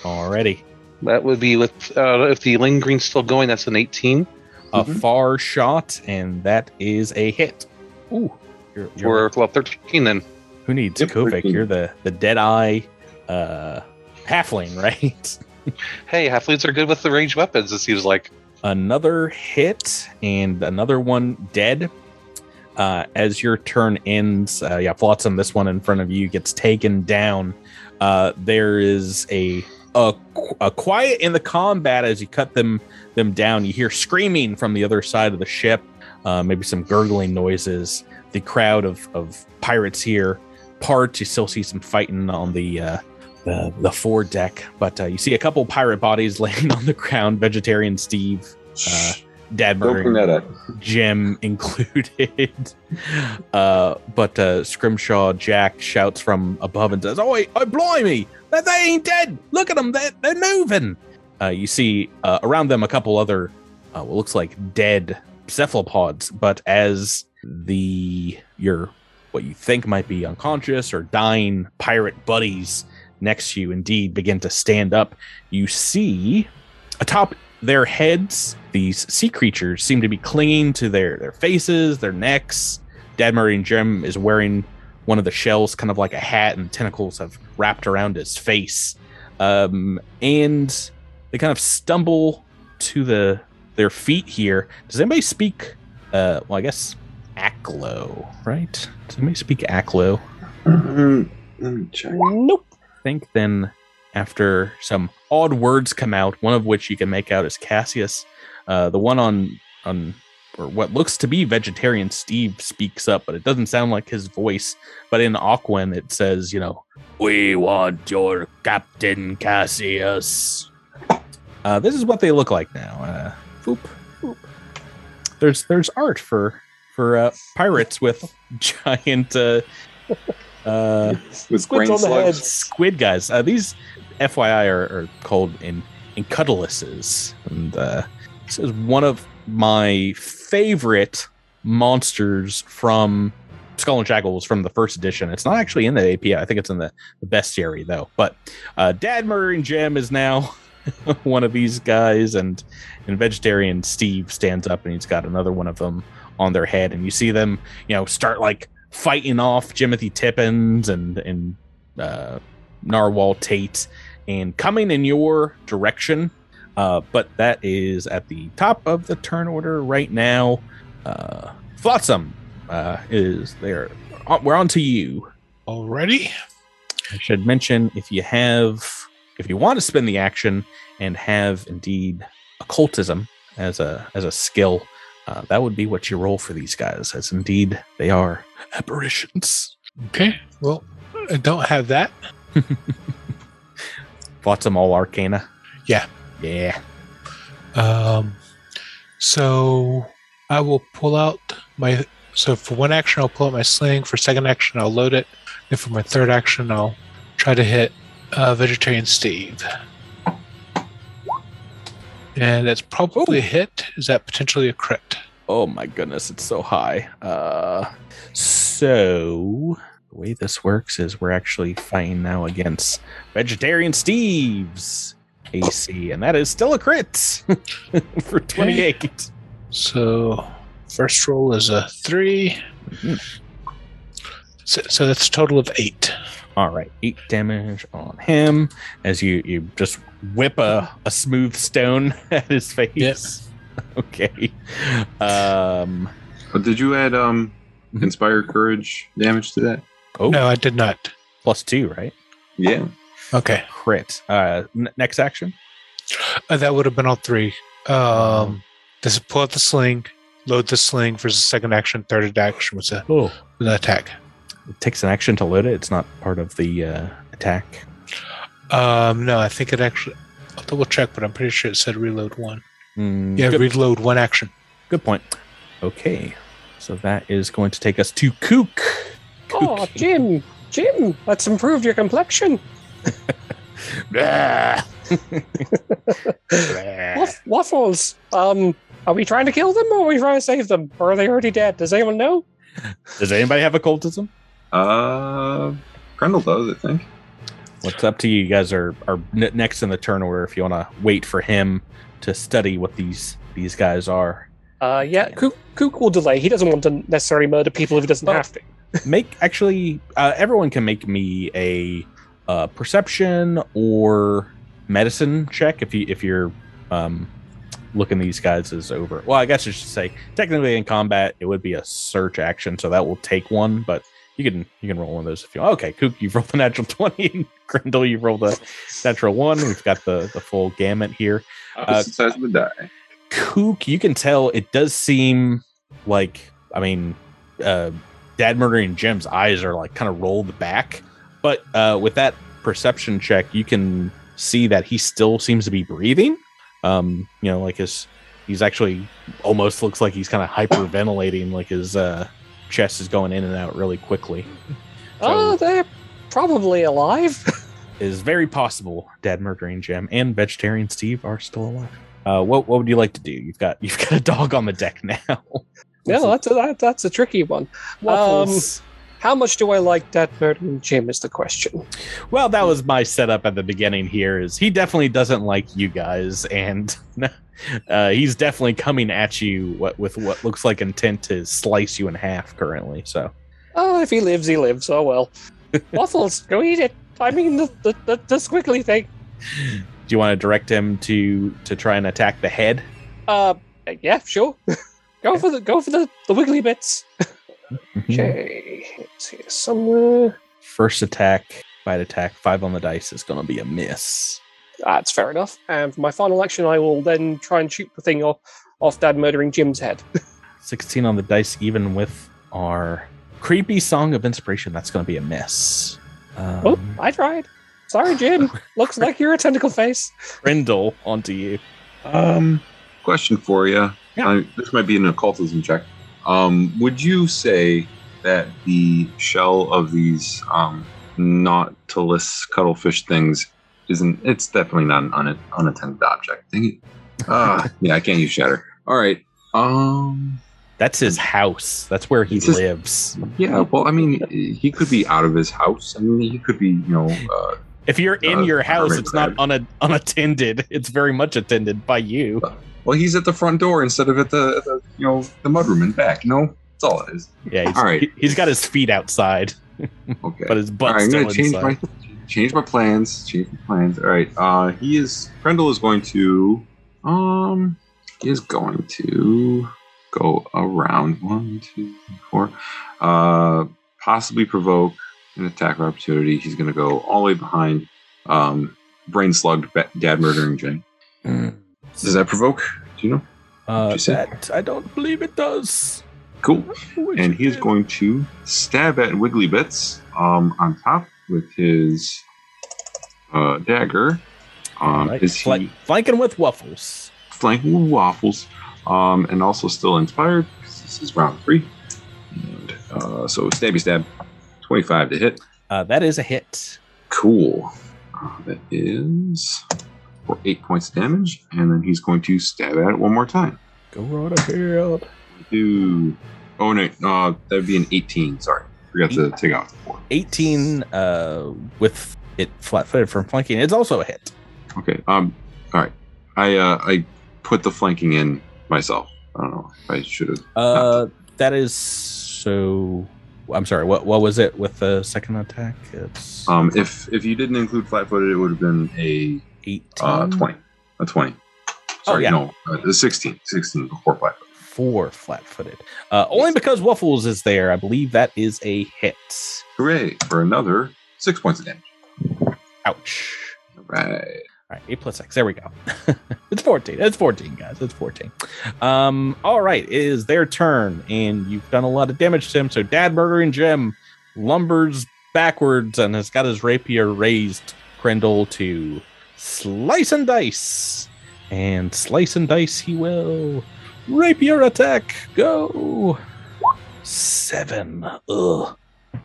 Already. That would be with uh, if the lingering's still going. That's an 18 A Mhm. far shot, and that is a hit. Ooh. You're, you're, for well 13. Then who needs Yep, Kovic? 13. You're the, the dead eye uh, halfling, <laughs> right? hey, halflings are good with the ranged weapons. It seems like. another hit and another one dead. Uh, as your turn ends, uh, yeah, Flotsam, this one in front of you gets taken down. Uh, there is a, a a quiet in the combat as you cut them them down. You hear screaming from the other side of the ship, uh, maybe some gurgling noises. The crowd of, of pirates here parts. You still see some fighting on the uh, the the forward deck, but uh, you see a couple pirate bodies <laughs> laying on the ground. Vegetarian Steve, uh, Don't bring Dadmer, that up. Jim <laughs> included. uh, but uh, Scrimshaw Jack shouts from above and says, "Oh, oh, blimey! They, ain't dead! Look at them! They're, they're moving!" Uh, you see uh, around them a couple other, uh, what looks like dead cephalopods. But as the your what you think might be unconscious or dying pirate buddies next to you indeed begin to stand up. You see atop their heads, these sea creatures seem to be clinging to their their faces, their necks. Murray and Jim is wearing one of the shells, kind of like a hat, and tentacles have wrapped around his face. Um, and they kind of stumble to the their feet here. Does anybody speak? Uh, well, I guess Aklo, right? Does anybody speak Aklo? Um, let me check. Nope. I think then after some odd words come out, one of which you can make out is Cassius. Uh, the one on on or what looks to be vegetarian Steve speaks up, but it doesn't sound like his voice. But in Aquan, it says, you know, we want your Captain Cassius. Uh, this is what they look like now. Uh, boop, boop. There's there's art for for uh, pirates <laughs> with giant uh, uh, With Squids on the heads. squid guys. Uh, these FYI are, are called in in Incutiluses. And uh, this is one of my favorite monsters from Skull and Shackles from the first edition. It's not actually in the API. I think it's in the, the bestiary though. But uh, Dad Murdering Jim is now <laughs> one of these guys, and and Vegetarian Steve stands up and he's got another one of them on their head, and you see them, you know, start like fighting off Jimothy Tippins and and uh, Narwhal Tate and coming in your direction. Uh, but that is at the top of the turn order right now. Uh, Flotsam uh, is there. Uh, We're on to you. Already? I should mention if you have, if you want to spend the action and have indeed occultism as a as a skill, uh, that would be what you roll for these guys, as indeed they are apparitions. Okay. Well, I don't have that. <laughs> Flotsam all arcana. Yeah. Yeah. Um, so I will pull out my. So for one action, I'll pull out my sling. For second action, I'll load it. And for my third action, I'll try to hit uh, Vegetarian Steve. And that's probably a hit. Is that potentially a crit? Oh my goodness, it's so high. Uh, so the way this works is we're actually fighting now against Vegetarian Steve's AC, and that is still a crit <laughs> for 28. So first roll is a 3 Mhm. So, so that's a total of eight. All right, eight damage on him as you you just whip a, a smooth stone <laughs> at his face. Yes. <laughs> Okay. Um. But did you add um Mhm. inspire courage damage to that? Oh, No, I did not. plus two, right? Yeah. Okay. Crit. Uh. N- next action. Uh, that would have been all three. Um, this is pull out the sling, load the sling for the second action. Third action was a, Oh. an attack. It takes an action to load it. It's not part of the uh, attack. Um, no, I think it actually. I'll double check, but I'm pretty sure it said reload one. Mm, Yeah, good, reload one action. good point. Okay, so that is going to take us to Kook. Oh, Jim, Jim, let's improve your complexion. <laughs> Blah. <laughs> Waff- waffles. Um, are we trying to kill them or are we trying to save them? Or are they already dead? Does anyone know? Does anybody have occultism? Uh, Krindle does, I think. What's up to you? You guys are are n- next in the turn order. If you want to wait for him to study what these these guys are, Uh, yeah, Kook, Kook will delay. He doesn't want to necessarily murder people if he doesn't Oh. have to. make actually uh, everyone can make me a uh, perception or medicine check if you if you're um, looking these guys as over. Well, I guess I should say technically in combat it would be a search action, so that will take one, but. You can you can roll one of those if you want. Okay, Kook, you've rolled the natural <laughs> twenty, and Krindle, you've rolled the natural one. We've got the the full gamut here. Opposite sides of the die. kook you can tell it does seem like i mean uh dad murdering jim's eyes are like kind of rolled back but uh with that perception check you can see that he still seems to be breathing um you know like his he's actually almost looks like he's kind of hyperventilating like his uh chest is going in and out really quickly <laughs> Oh, they're probably alive. <laughs> is very possible dad murdering jim and vegetarian steve are still alive uh what, what would you like to do you've got <laughs> you've got a dog on the deck now Yeah, that's a, that, that's a tricky one. Waffles. How much do I like that murdering Jim? Is the question. well, that was my setup at the beginning. Here is he definitely doesn't like you guys, and <laughs> uh, he's definitely coming at you what, with what looks like intent to slice you in half currently. So Oh, if he lives, he lives. Oh well. <laughs> Waffles, go eat it. I mean, the the, the, the squiggly thing. do you want to direct him to to try and attack the head? Uh, yeah, sure. <laughs> go for the go for the the wiggly bits. Okay, it's here somewhere. First attack, bite attack, five on the dice is going to be a miss. That's fair enough. And for my final action, I will then try and shoot the thing off off Dad murdering Jim's head. <laughs> 16 on the dice, even with our creepy song of inspiration, that's going to be a miss. Um, oh, I tried. Sorry, Jim. <laughs> Looks like you're a tentacle face. Brindle, onto you. Um, question for you. Yeah. Uh, this might be an occultism check. Um, would you say that the shell of these um, nautilus cuttlefish things isn't? It's definitely not an un- unattended object. Dang it. Ah, <laughs> yeah, I can't use shatter. All right. Um. That's his house. That's where he his- lives. Yeah. Well, I mean, he could be out of his house. I mean, he could be, you know, uh, If you're in Uh, your house, it's not una- unattended. It's very much attended by you. Well, he's at the front door instead of at the, the you know, the mudroom in back. No, know, that's all it is. Yeah, he's, All right. he, has got his feet outside, <laughs> Okay. but his All butt's right, I'm gonna change inside. my change my plans. Change my plans. All right. Uh, he is. Krindle is going to. Um, he is going to go around one, two, three, four. Uh, possibly provoke an attack of opportunity. He's going to go all the way behind. Um, brain slugged ba- dad murdering Jay. Does that provoke? Do you know? Uh, you that I don't believe it does. Cool. And he is going to stab at Wiggly Bits um, on top with his uh, dagger. Um, Right, Is he flank- flanking with waffles. flanking with waffles um, and also still inspired. This is round three. And, uh, so stabby stab, 25 to hit. Uh, that is a hit. Cool. Uh, that is for eight points of damage. And then he's going to stab at it one more time. Go right ahead. Do. Oh, no. Uh, that would be an 18. Sorry. Forgot to take off the four. 18 uh, with it flat-footed from flanking. It's also a hit. Okay. Um. All right. I uh I put the flanking in myself. I don't know I should have. Uh, that is so. I'm sorry. What what was it with the second attack? It's Um. If if you didn't include flat-footed, it would have been a 18. uh twenty. A twenty. Sorry. yeah. No. Uh, the 16. 16 before flat-footed. Four flat-footed. Uh, only because Waffles is there. I believe that is a hit. Hooray for another six points of damage. Ouch. All right. All right, eight plus six. There we go. <laughs> it's 14. It's 14, guys. It's 14. Um, all right, it is their turn, and you've done a lot of damage to him. So Dad murdering Jim lumbers backwards and has got his rapier raised, Krindle, to slice and dice. And slice and dice he will. Rapier attack. Go. Seven. Ugh.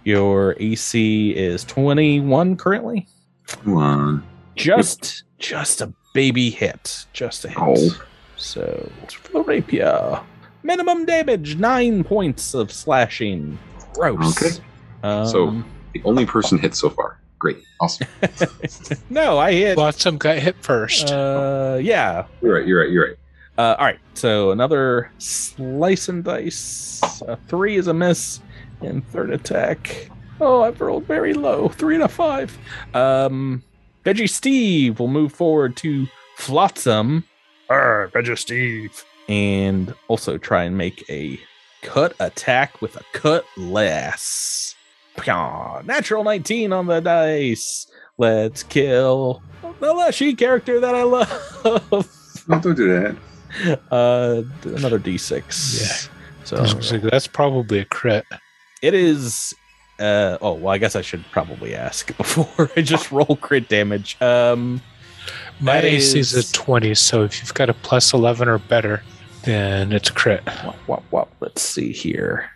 Your AC is 21 currently Come on. just just a baby hit just a hit Oh. so for rapier minimum damage nine points of slashing gross Okay. um, So- The only person hit so far. Great. Awesome. <laughs> no i hit Flotsam got hit first. uh yeah You're right. You're right. You're right. uh all right so another slice and dice a three is a miss and third attack oh i've rolled very low three and a five um veggie steve will move forward to flotsam Arr, veggie steve and also try and make a cut attack with a cutlass Pyaw. Natural 19 on the dice let's kill the leshy character that i love <laughs> No, don't do that. uh, another d6. Yeah. So I was gonna say, that's probably a crit. it is. Uh, oh well, I guess I should probably ask <laughs> before I just roll crit damage. Um, My AC is is- a 20, so if you've got a plus 11 or better, then it's crit. wop, wop, wop. Let's see here.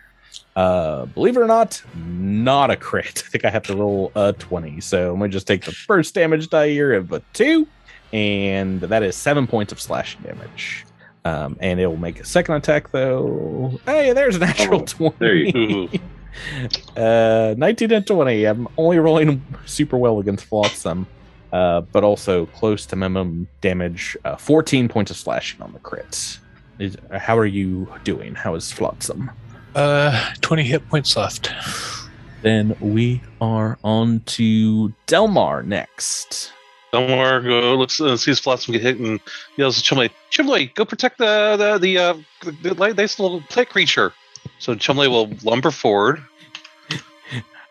Uh, believe it or not, not a crit. <laughs> I think I have to roll a twenty. So I'm gonna just take the first damage die here of a two, and that is seven points of slashing damage. Um, and it will make a second attack though. Hey, there's a natural Oh, 20. there you. <laughs> Uh, 19 and 20. I'm only rolling super well against Flotsam, uh, but also close to minimum damage. Uh, 14 points of slashing on the crits. Is, how are you doing? How is Flotsam? Uh, 20 hit points left. Then we are on to Delmar next. Delmar go looks uh, sees Flotsam get hit and yells to Chumley, Chumley, go protect the the the, uh, the, the nice little plant creature. So Chumley will lumber forward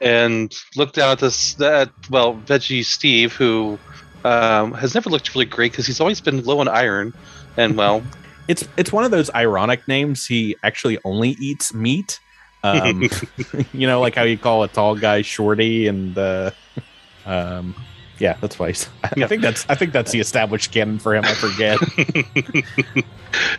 and look down at this that well Veggie Steve who um, has never looked really great because he's always been low on iron and well It's it's one of those ironic names. He actually only eats meat. Um, <laughs> <laughs> you know, like how you call a tall guy shorty, and uh, um, yeah, that's why. He's, <laughs> I think that's I think that's the established canon for him. I forget.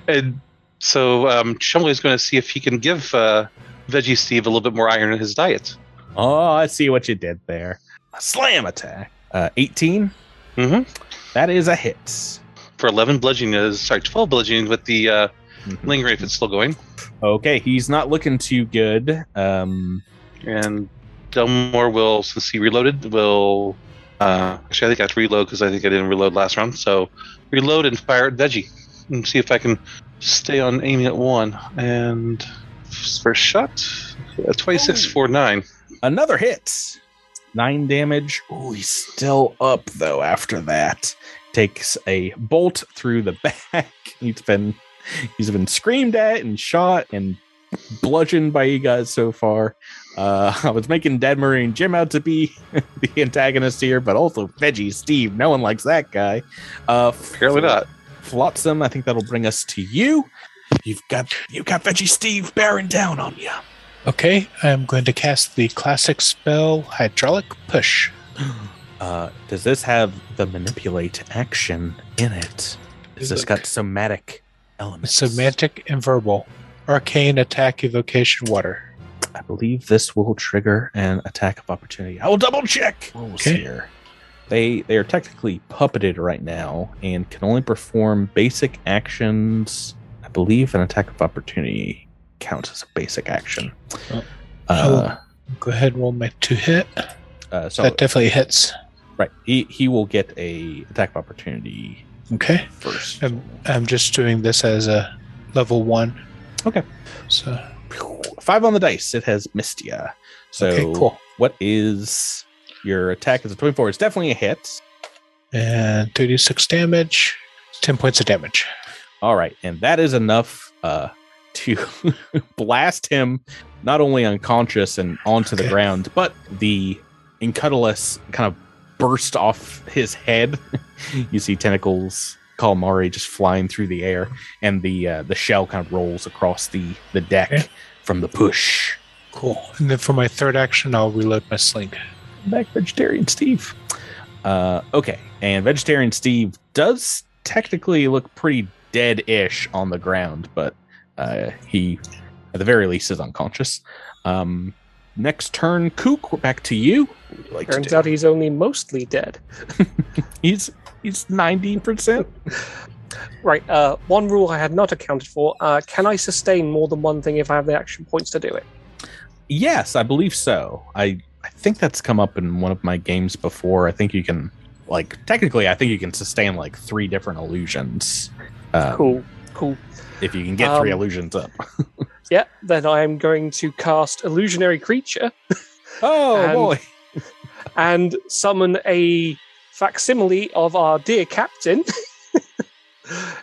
and so um, Chumley is going to see if he can give uh, Veggie Steve a little bit more iron in his diet. oh, I see what you did there. A slam attack. Uh, 18. Mhm. That is a hit. For 11 bludgeoning, uh, sorry, 12 bludgeoning with the uh, Mhm. lingering if it's still going. Okay, he's not looking too good. Um, And Delmar will, since he reloaded, will. Uh, actually, I think I have to reload because I think I didn't reload last round. So reload and fire at Veggie and see if I can stay on aiming at one. And first shot, uh, 26 Oh. for 9. another hit. Nine damage. Oh, he's still up though. After that, takes a bolt through the <laughs> back. He's been he's been screamed at and shot and bludgeoned by you guys so far. Uh, <laughs> I was making Dead Marine Jim out to be <laughs> the antagonist here, but also Veggie Steve. No one likes that guy. Uh, Apparently not. Flotsam. I think that'll bring us to you. You've got you've got Veggie Steve bearing down on you. Okay, I'm going to cast the classic spell Hydraulic Push. <gasps> <gasps> <gasps> Uh, does this have the manipulate action in it? Has this got somatic elements? Somatic and verbal. Arcane attack evocation water. I believe this will trigger an attack of opportunity. I will double check rules Okay. here. They they are technically puppeted right now and can only perform basic actions. I believe an attack of opportunity counts as a basic action. Oh. Uh, Go ahead and roll my two hit. uh, so that definitely hits. Right, he he will get a attack of opportunity Okay. first. I'm, I'm just doing this as a level one. Okay. So, Five on the dice. It has missed ya. So okay, cool. what is your attack? Is a twenty-four? It's definitely a hit. And 36 damage, 10 points of damage. All right, and that is enough uh, to <laughs> blast him not only unconscious and onto the ground, but the Incutilus kind of burst off his head. <laughs> you see tentacles, calamari just flying through the air, and the uh, the shell kind of rolls across the the deck Okay. from the push. Cool. And then for my third action, I'll reload my sling. back vegetarian steve uh okay and vegetarian steve does technically look pretty dead-ish on the ground but uh he at the very least is unconscious um next turn kook we're back to you What would you like Turns to out he's only mostly dead. <laughs> he's he's 90% Right. Uh, one rule I had not accounted for: uh, can I sustain more than one thing if I have the action points to do it? yes i believe so i i think that's come up in one of my games before i think you can like technically i think you can sustain like three different illusions um, Cool. Cool. If you can get three Um, illusions up <laughs> Yeah. Then I am going to cast illusionary creature <laughs> Oh And- boy. <laughs> and summon a facsimile of our dear captain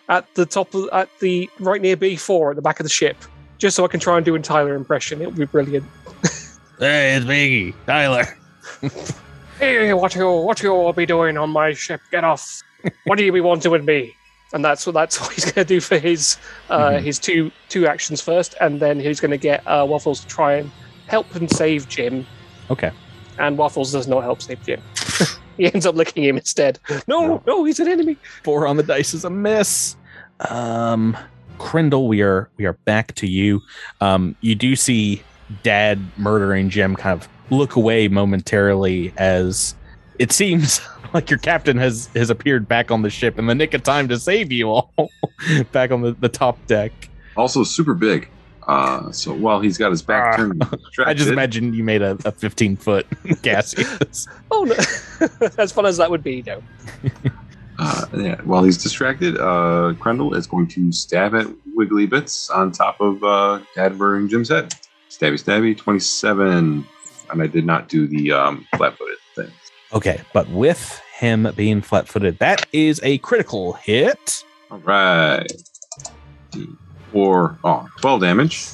at the top of at the right near B4 at the back of the ship. Just so I can try and do a Tyler impression. It'll be brilliant. Hey, it's Biggie. Tyler. Hey, what you what you all be doing on my ship? Get off! what do you be wanting with me? And that's what that's <laughs> what he's going to do for his uh, Mhm. his two two actions first, and then he's going to get uh, Waffles to try and help and save Jim. Okay. And Waffles does not help save Jim. <laughs> he ends up licking him instead. No, no, he's an enemy. Four on the dice is a miss. Um Krindle, we are we are back to you. Um you do see Dad murdering Jim kind of look away momentarily as it seems <laughs> like your captain has has appeared back on the ship in the nick of time to save you all <laughs> back on the, the top deck. Also super big. Uh, so while he's got his back Ah. turned, <laughs> I just distracted, imagine you made a, a 15 foot Cassius. Oh no! as fun as that would be, no. uh, yeah, while he's distracted, uh, Krindle is going to stab at Wiggly Bits on top of uh, Cadbury and Jim's head. Stabby, stabby, 27. And I did not do the um, flat footed thing. Okay, but with him being flat footed, that is a critical hit. All right. Four, oh, 12 damage.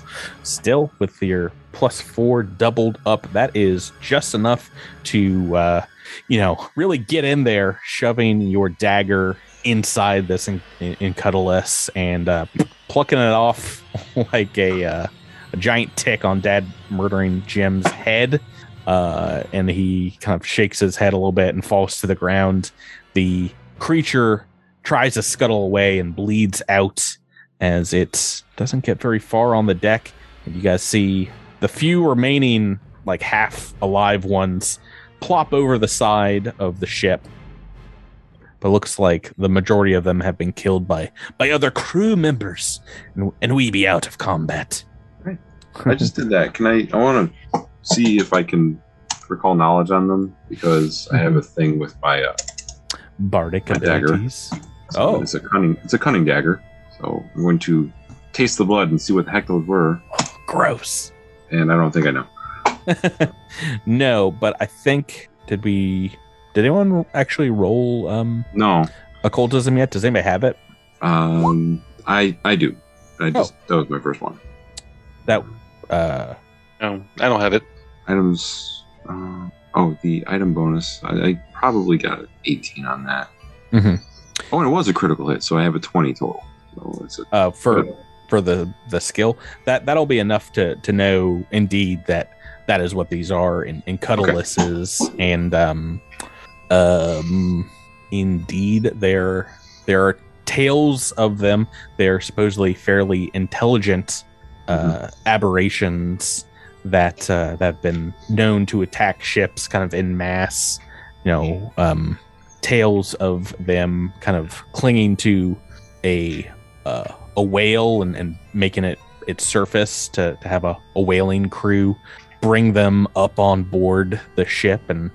Still with your plus four doubled up, that is just enough to, uh, you know, really get in there, shoving your dagger inside this in, in, Incutilus and uh, plucking it off <laughs> like a, uh, a giant tick on Dad murdering Jim's head. Uh, and he kind of shakes his head a little bit and falls to the ground. The creature tries to scuttle away and bleeds out as it doesn't get very far on the deck. And you guys see the few remaining, like half alive ones, plop over the side of the ship. But looks like the majority of them have been killed by by other crew members, and, and we be out of combat. I just did that. Can I? I want to see if I can recall knowledge on them because I have a thing with my. Uh, bardic My dagger. so Oh. it's a cunning. It's a cunning dagger. So I'm going to taste the blood and see what the heck those were. Gross. And I don't think I know. <laughs> no, but I think did we? Did anyone actually roll um No. occultism yet? Does anybody have it? Um. I I do. I just that was my first one. That uh No, I don't have it. Items. Uh, oh, the item bonus. I, I probably got an 18 on that. Mhm. Oh, and it was a critical hit, so I have a 20 total. So it's a uh for for the the skill that that'll be enough to to know indeed that that is what these are in Incutiluses and um um indeed there there are tales of them they're supposedly fairly intelligent uh aberrations that uh that have been known to attack ships kind of in mass you know um tales of them kind of clinging to a uh, a whale and, and making it its surface to, to have a, a whaling crew bring them up on board the ship and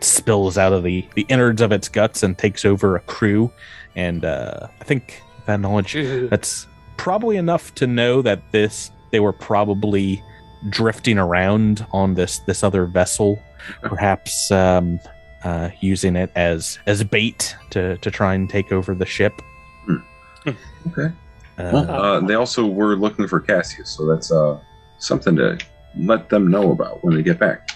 spills out of the, the innards of its guts and takes over a crew. And uh, i think that knowledge <laughs> that's probably enough to know that this they were probably drifting around on this this other vessel perhaps um, uh, using it as as bait to to try and take over the ship okay. uh, Well, uh, they also were looking for Cassius, so that's uh something to let them know about when they get back.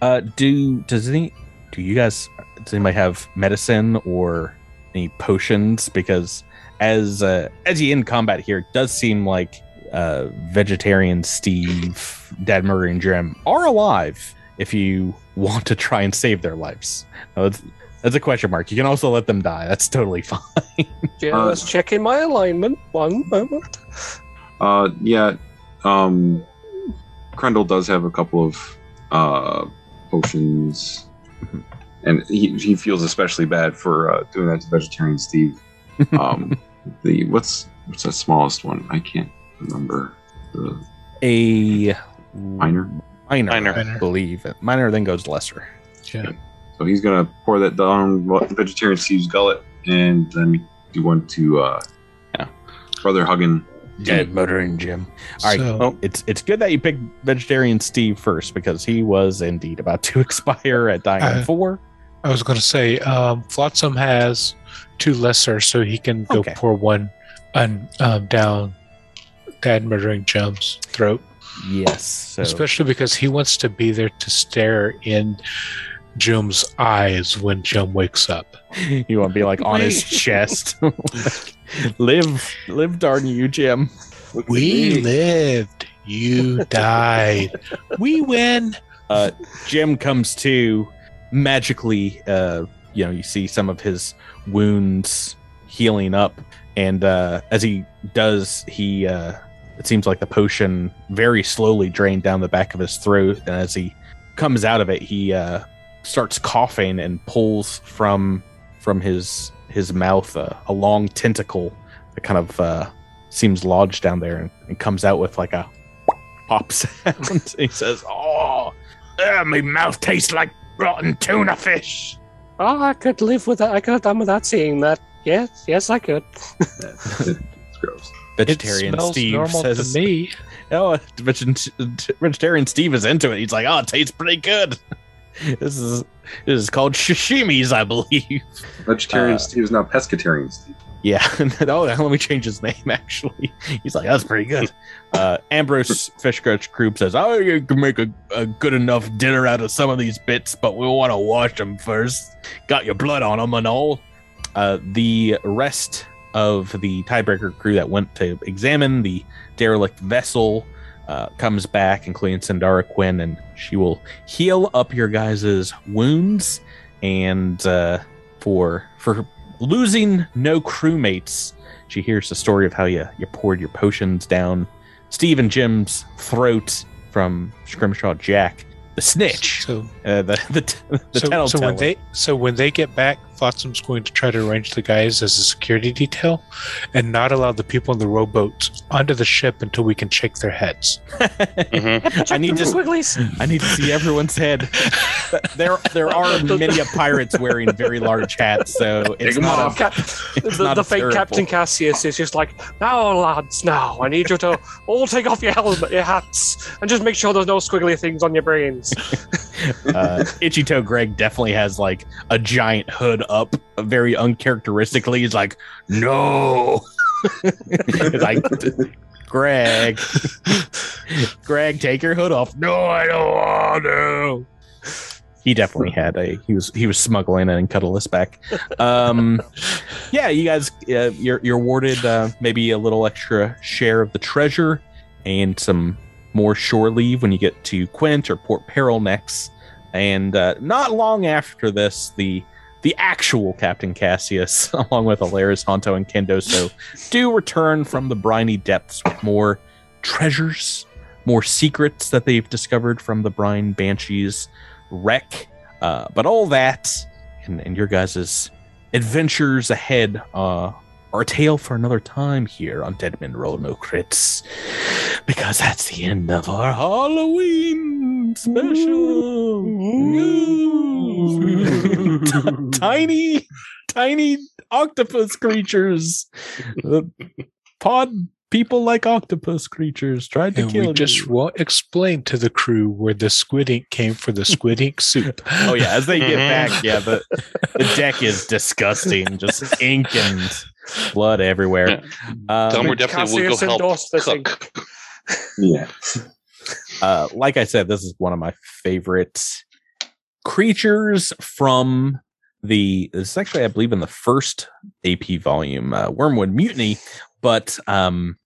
Uh, do does any do you guys does anybody have medicine or any potions? Because as uh, as you in combat here, it does seem like uh, vegetarian Steve, Dad Murray, and Jim are alive. If you want to try and save their lives, now, that's, that's a question mark. You can also let them die. That's totally <laughs> fine. Just checking my alignment. One moment. Uh, yeah. Um, Krindle does have a couple of uh potions, and he he feels especially bad for uh, doing that to vegetarian Steve. <laughs> Um, the what's what's the smallest one? I can't remember. The A Minor? minor, Minor. I believe. Minor then goes lesser. Yeah. So he's gonna pour that down vegetarian Steve's gullet, and then do one to uh, Yeah. brother hugging. Dead murdering Jim. All right. So- Well, it's it's good that you picked vegetarian Steve first because he was indeed about to <laughs> expire at dying Uh, four. I was going to say, um, Flotsam has two lesser, so he can go Okay. pour one un, um, down Dad murdering Jim's throat. Yes. So Especially because he wants to be there to stare in Jim's eyes when Jum wakes up. <laughs> you want to be like on his chest. <laughs> live, live, darn you, Jim. Look We me. lived. You died. We win. Uh, Jim comes to magically. Uh, you know, you see some of his wounds healing up, and uh, as he does, he uh, it seems like the potion very slowly drained down the back of his throat, and as he comes out of it, he uh, starts coughing and pulls from from his his mouth uh, a long tentacle that kind of uh, seems lodged down there and, and comes out with like a pop <laughs> sound. he says, "Oh, uh, my mouth tastes like rotten tuna fish." Oh, I could live with that. I could have done without seeing that. Yes, yes, I could. <laughs> it's gross. Vegetarian it Steve says, to me. <laughs> "Oh, vegetarian Steve is into it." He's like, "Oh, it tastes pretty good." <laughs> This is this is called sashimis, I believe. Vegetarian Uh, Steve is now pescatarian Steve. Yeah. <laughs> oh, let me change his name. Actually, he's like, "That's pretty good." Uh, Ambrose Fishcrutch Kroop says, "Oh, you can make a, a good enough dinner out of some of these bits, but we want to wash them first. Got your blood on them and all." Uh, the rest of the Tidebreaker crew that went to examine the derelict vessel uh, comes back, including Sandara Quinn, and she will heal up your guys' wounds. And uh, for for losing no crewmates, she hears the story of how you you poured your potions down Steve and Jim's throat from Scrimshaw Jack, the snitch, So, uh, the the, <laughs> the so, so when they so when they get back, Flotsam's going to try to arrange the guys as a security detail, and not allow the people in the rowboats onto the ship until we can shake their heads. I need to Squigglies. I need to see everyone's head. There there are many pirates wearing very large hats, so it's 'em not off. a, it's the, not the a fake terrible- Captain Cassius is just like, now, lads, now, I need you to all take off your helmet, your hats, and just make sure there's no squiggly things on your brains. <laughs> uh, Itchy Toe Greg definitely has like a giant hood up, very uncharacteristically. He's like, no. Like, Greg, Greg, take your hood off. No, I don't want to. He definitely had a. He was he was smuggling and cut us back. Um, yeah, you guys, uh, you're you're awarded uh, maybe a little extra share of the treasure and some more shore leave when you get to Quent or Port Peril next. And uh, not long after this, the the actual Captain Cassius, <laughs> along with Alaris, Honto, and Kendoso, do return from the briny depths with more treasures, more secrets that they've discovered from the brine banshees wreck. Uh, but all that and, and your guys' adventures ahead uh, are a tale for another time here on Dead Men Roll No Crits. Because that's the end of our Halloween special. <laughs> tiny, tiny octopus creatures. The pod people like octopus creatures tried to And kill we just you. won't explain to the crew where the squid ink came for the squid ink soup. Oh yeah, as they get back, yeah, the the deck is disgusting, just <laughs> ink and blood everywhere. Um, Delmar definitely will go help endorsed this thing. cook. Yeah. <laughs> uh, like I said, this is one of my favorite creatures from the. This is actually, I believe, in the first AP volume, uh, Wormwood Mutiny, but um,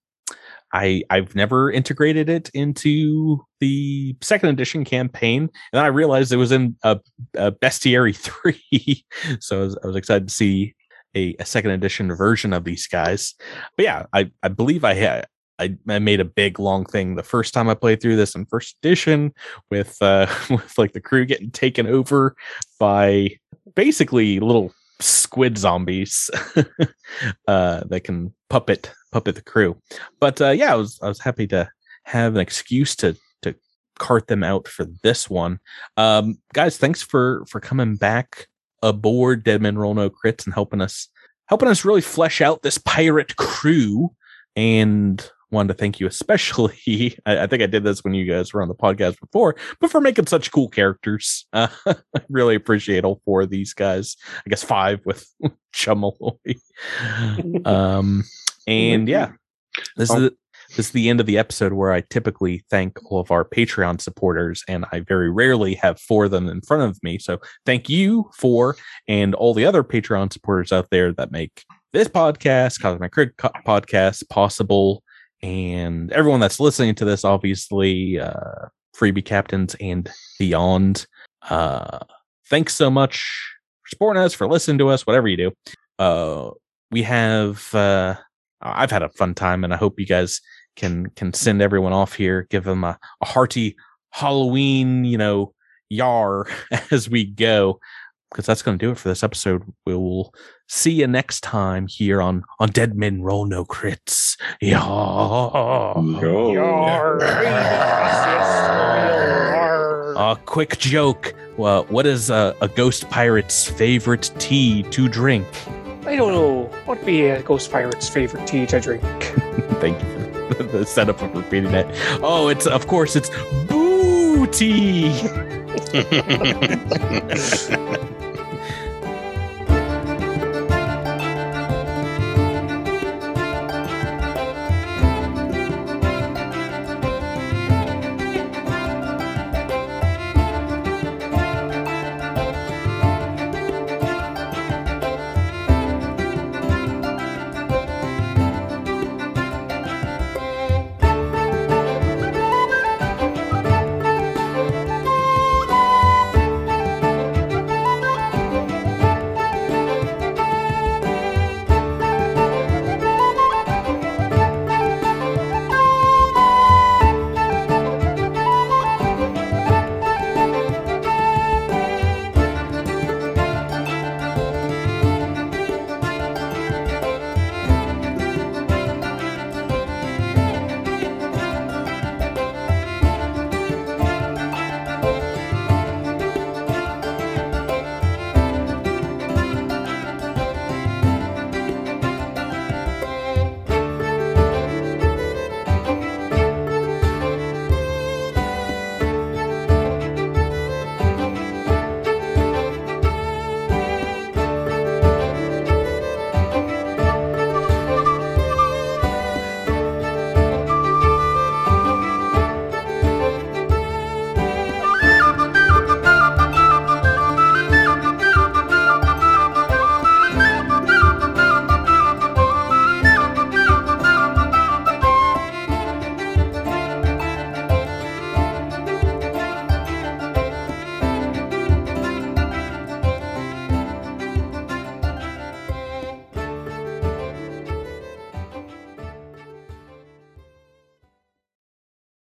I I've never integrated it into the second edition campaign, and then I realized it was in a, a Bestiary <laughs> three, so I was, I was excited to see. A, a second edition version of these guys, but yeah, I, I believe I had I, I made a big long thing the first time I played through this in first edition with uh <laughs> with like the crew getting taken over by basically little squid zombies <laughs> uh that can puppet puppet the crew. But uh yeah, I was I was happy to have an excuse to to cart them out for this one. Um guys, thanks for for coming back aboard Dead Men Roll No Crits and helping us helping us really flesh out this pirate crew. And wanted to thank you especially <laughs> I, I think i did this when you guys were on the podcast before but for making such cool characters. Uh, <laughs> i really appreciate all four of these guys. I guess five with <laughs> chumaloy. Um and yeah this is this is the end of the episode where i typically thank all of our patreon supporters and i very rarely have four of them in front of me so thank you for and all the other patreon supporters out there that make this podcast, Cosmic Co- Podcast, possible, and everyone that's listening to this, obviously, uh, freebie captains and beyond. Uh, thanks so much for supporting us, for listening to us, whatever you do. Uh, we have, uh, I've had a fun time, and I hope you guys can can send everyone off here, give them a, a hearty Halloween, you know, yar <laughs> as we go because that's going to do it for this episode. We'll see you next time here on on Dead Men Roll No Crits. <laughs> Yar. Go. Yar. Yar. A quick joke. Well, what is a, a ghost pirate's favorite tea to drink? I don't know. What would be a ghost pirate's favorite tea to drink? <laughs> Thank you for <laughs> the setup of repeating that. Oh, it's of course it's booty. <laughs>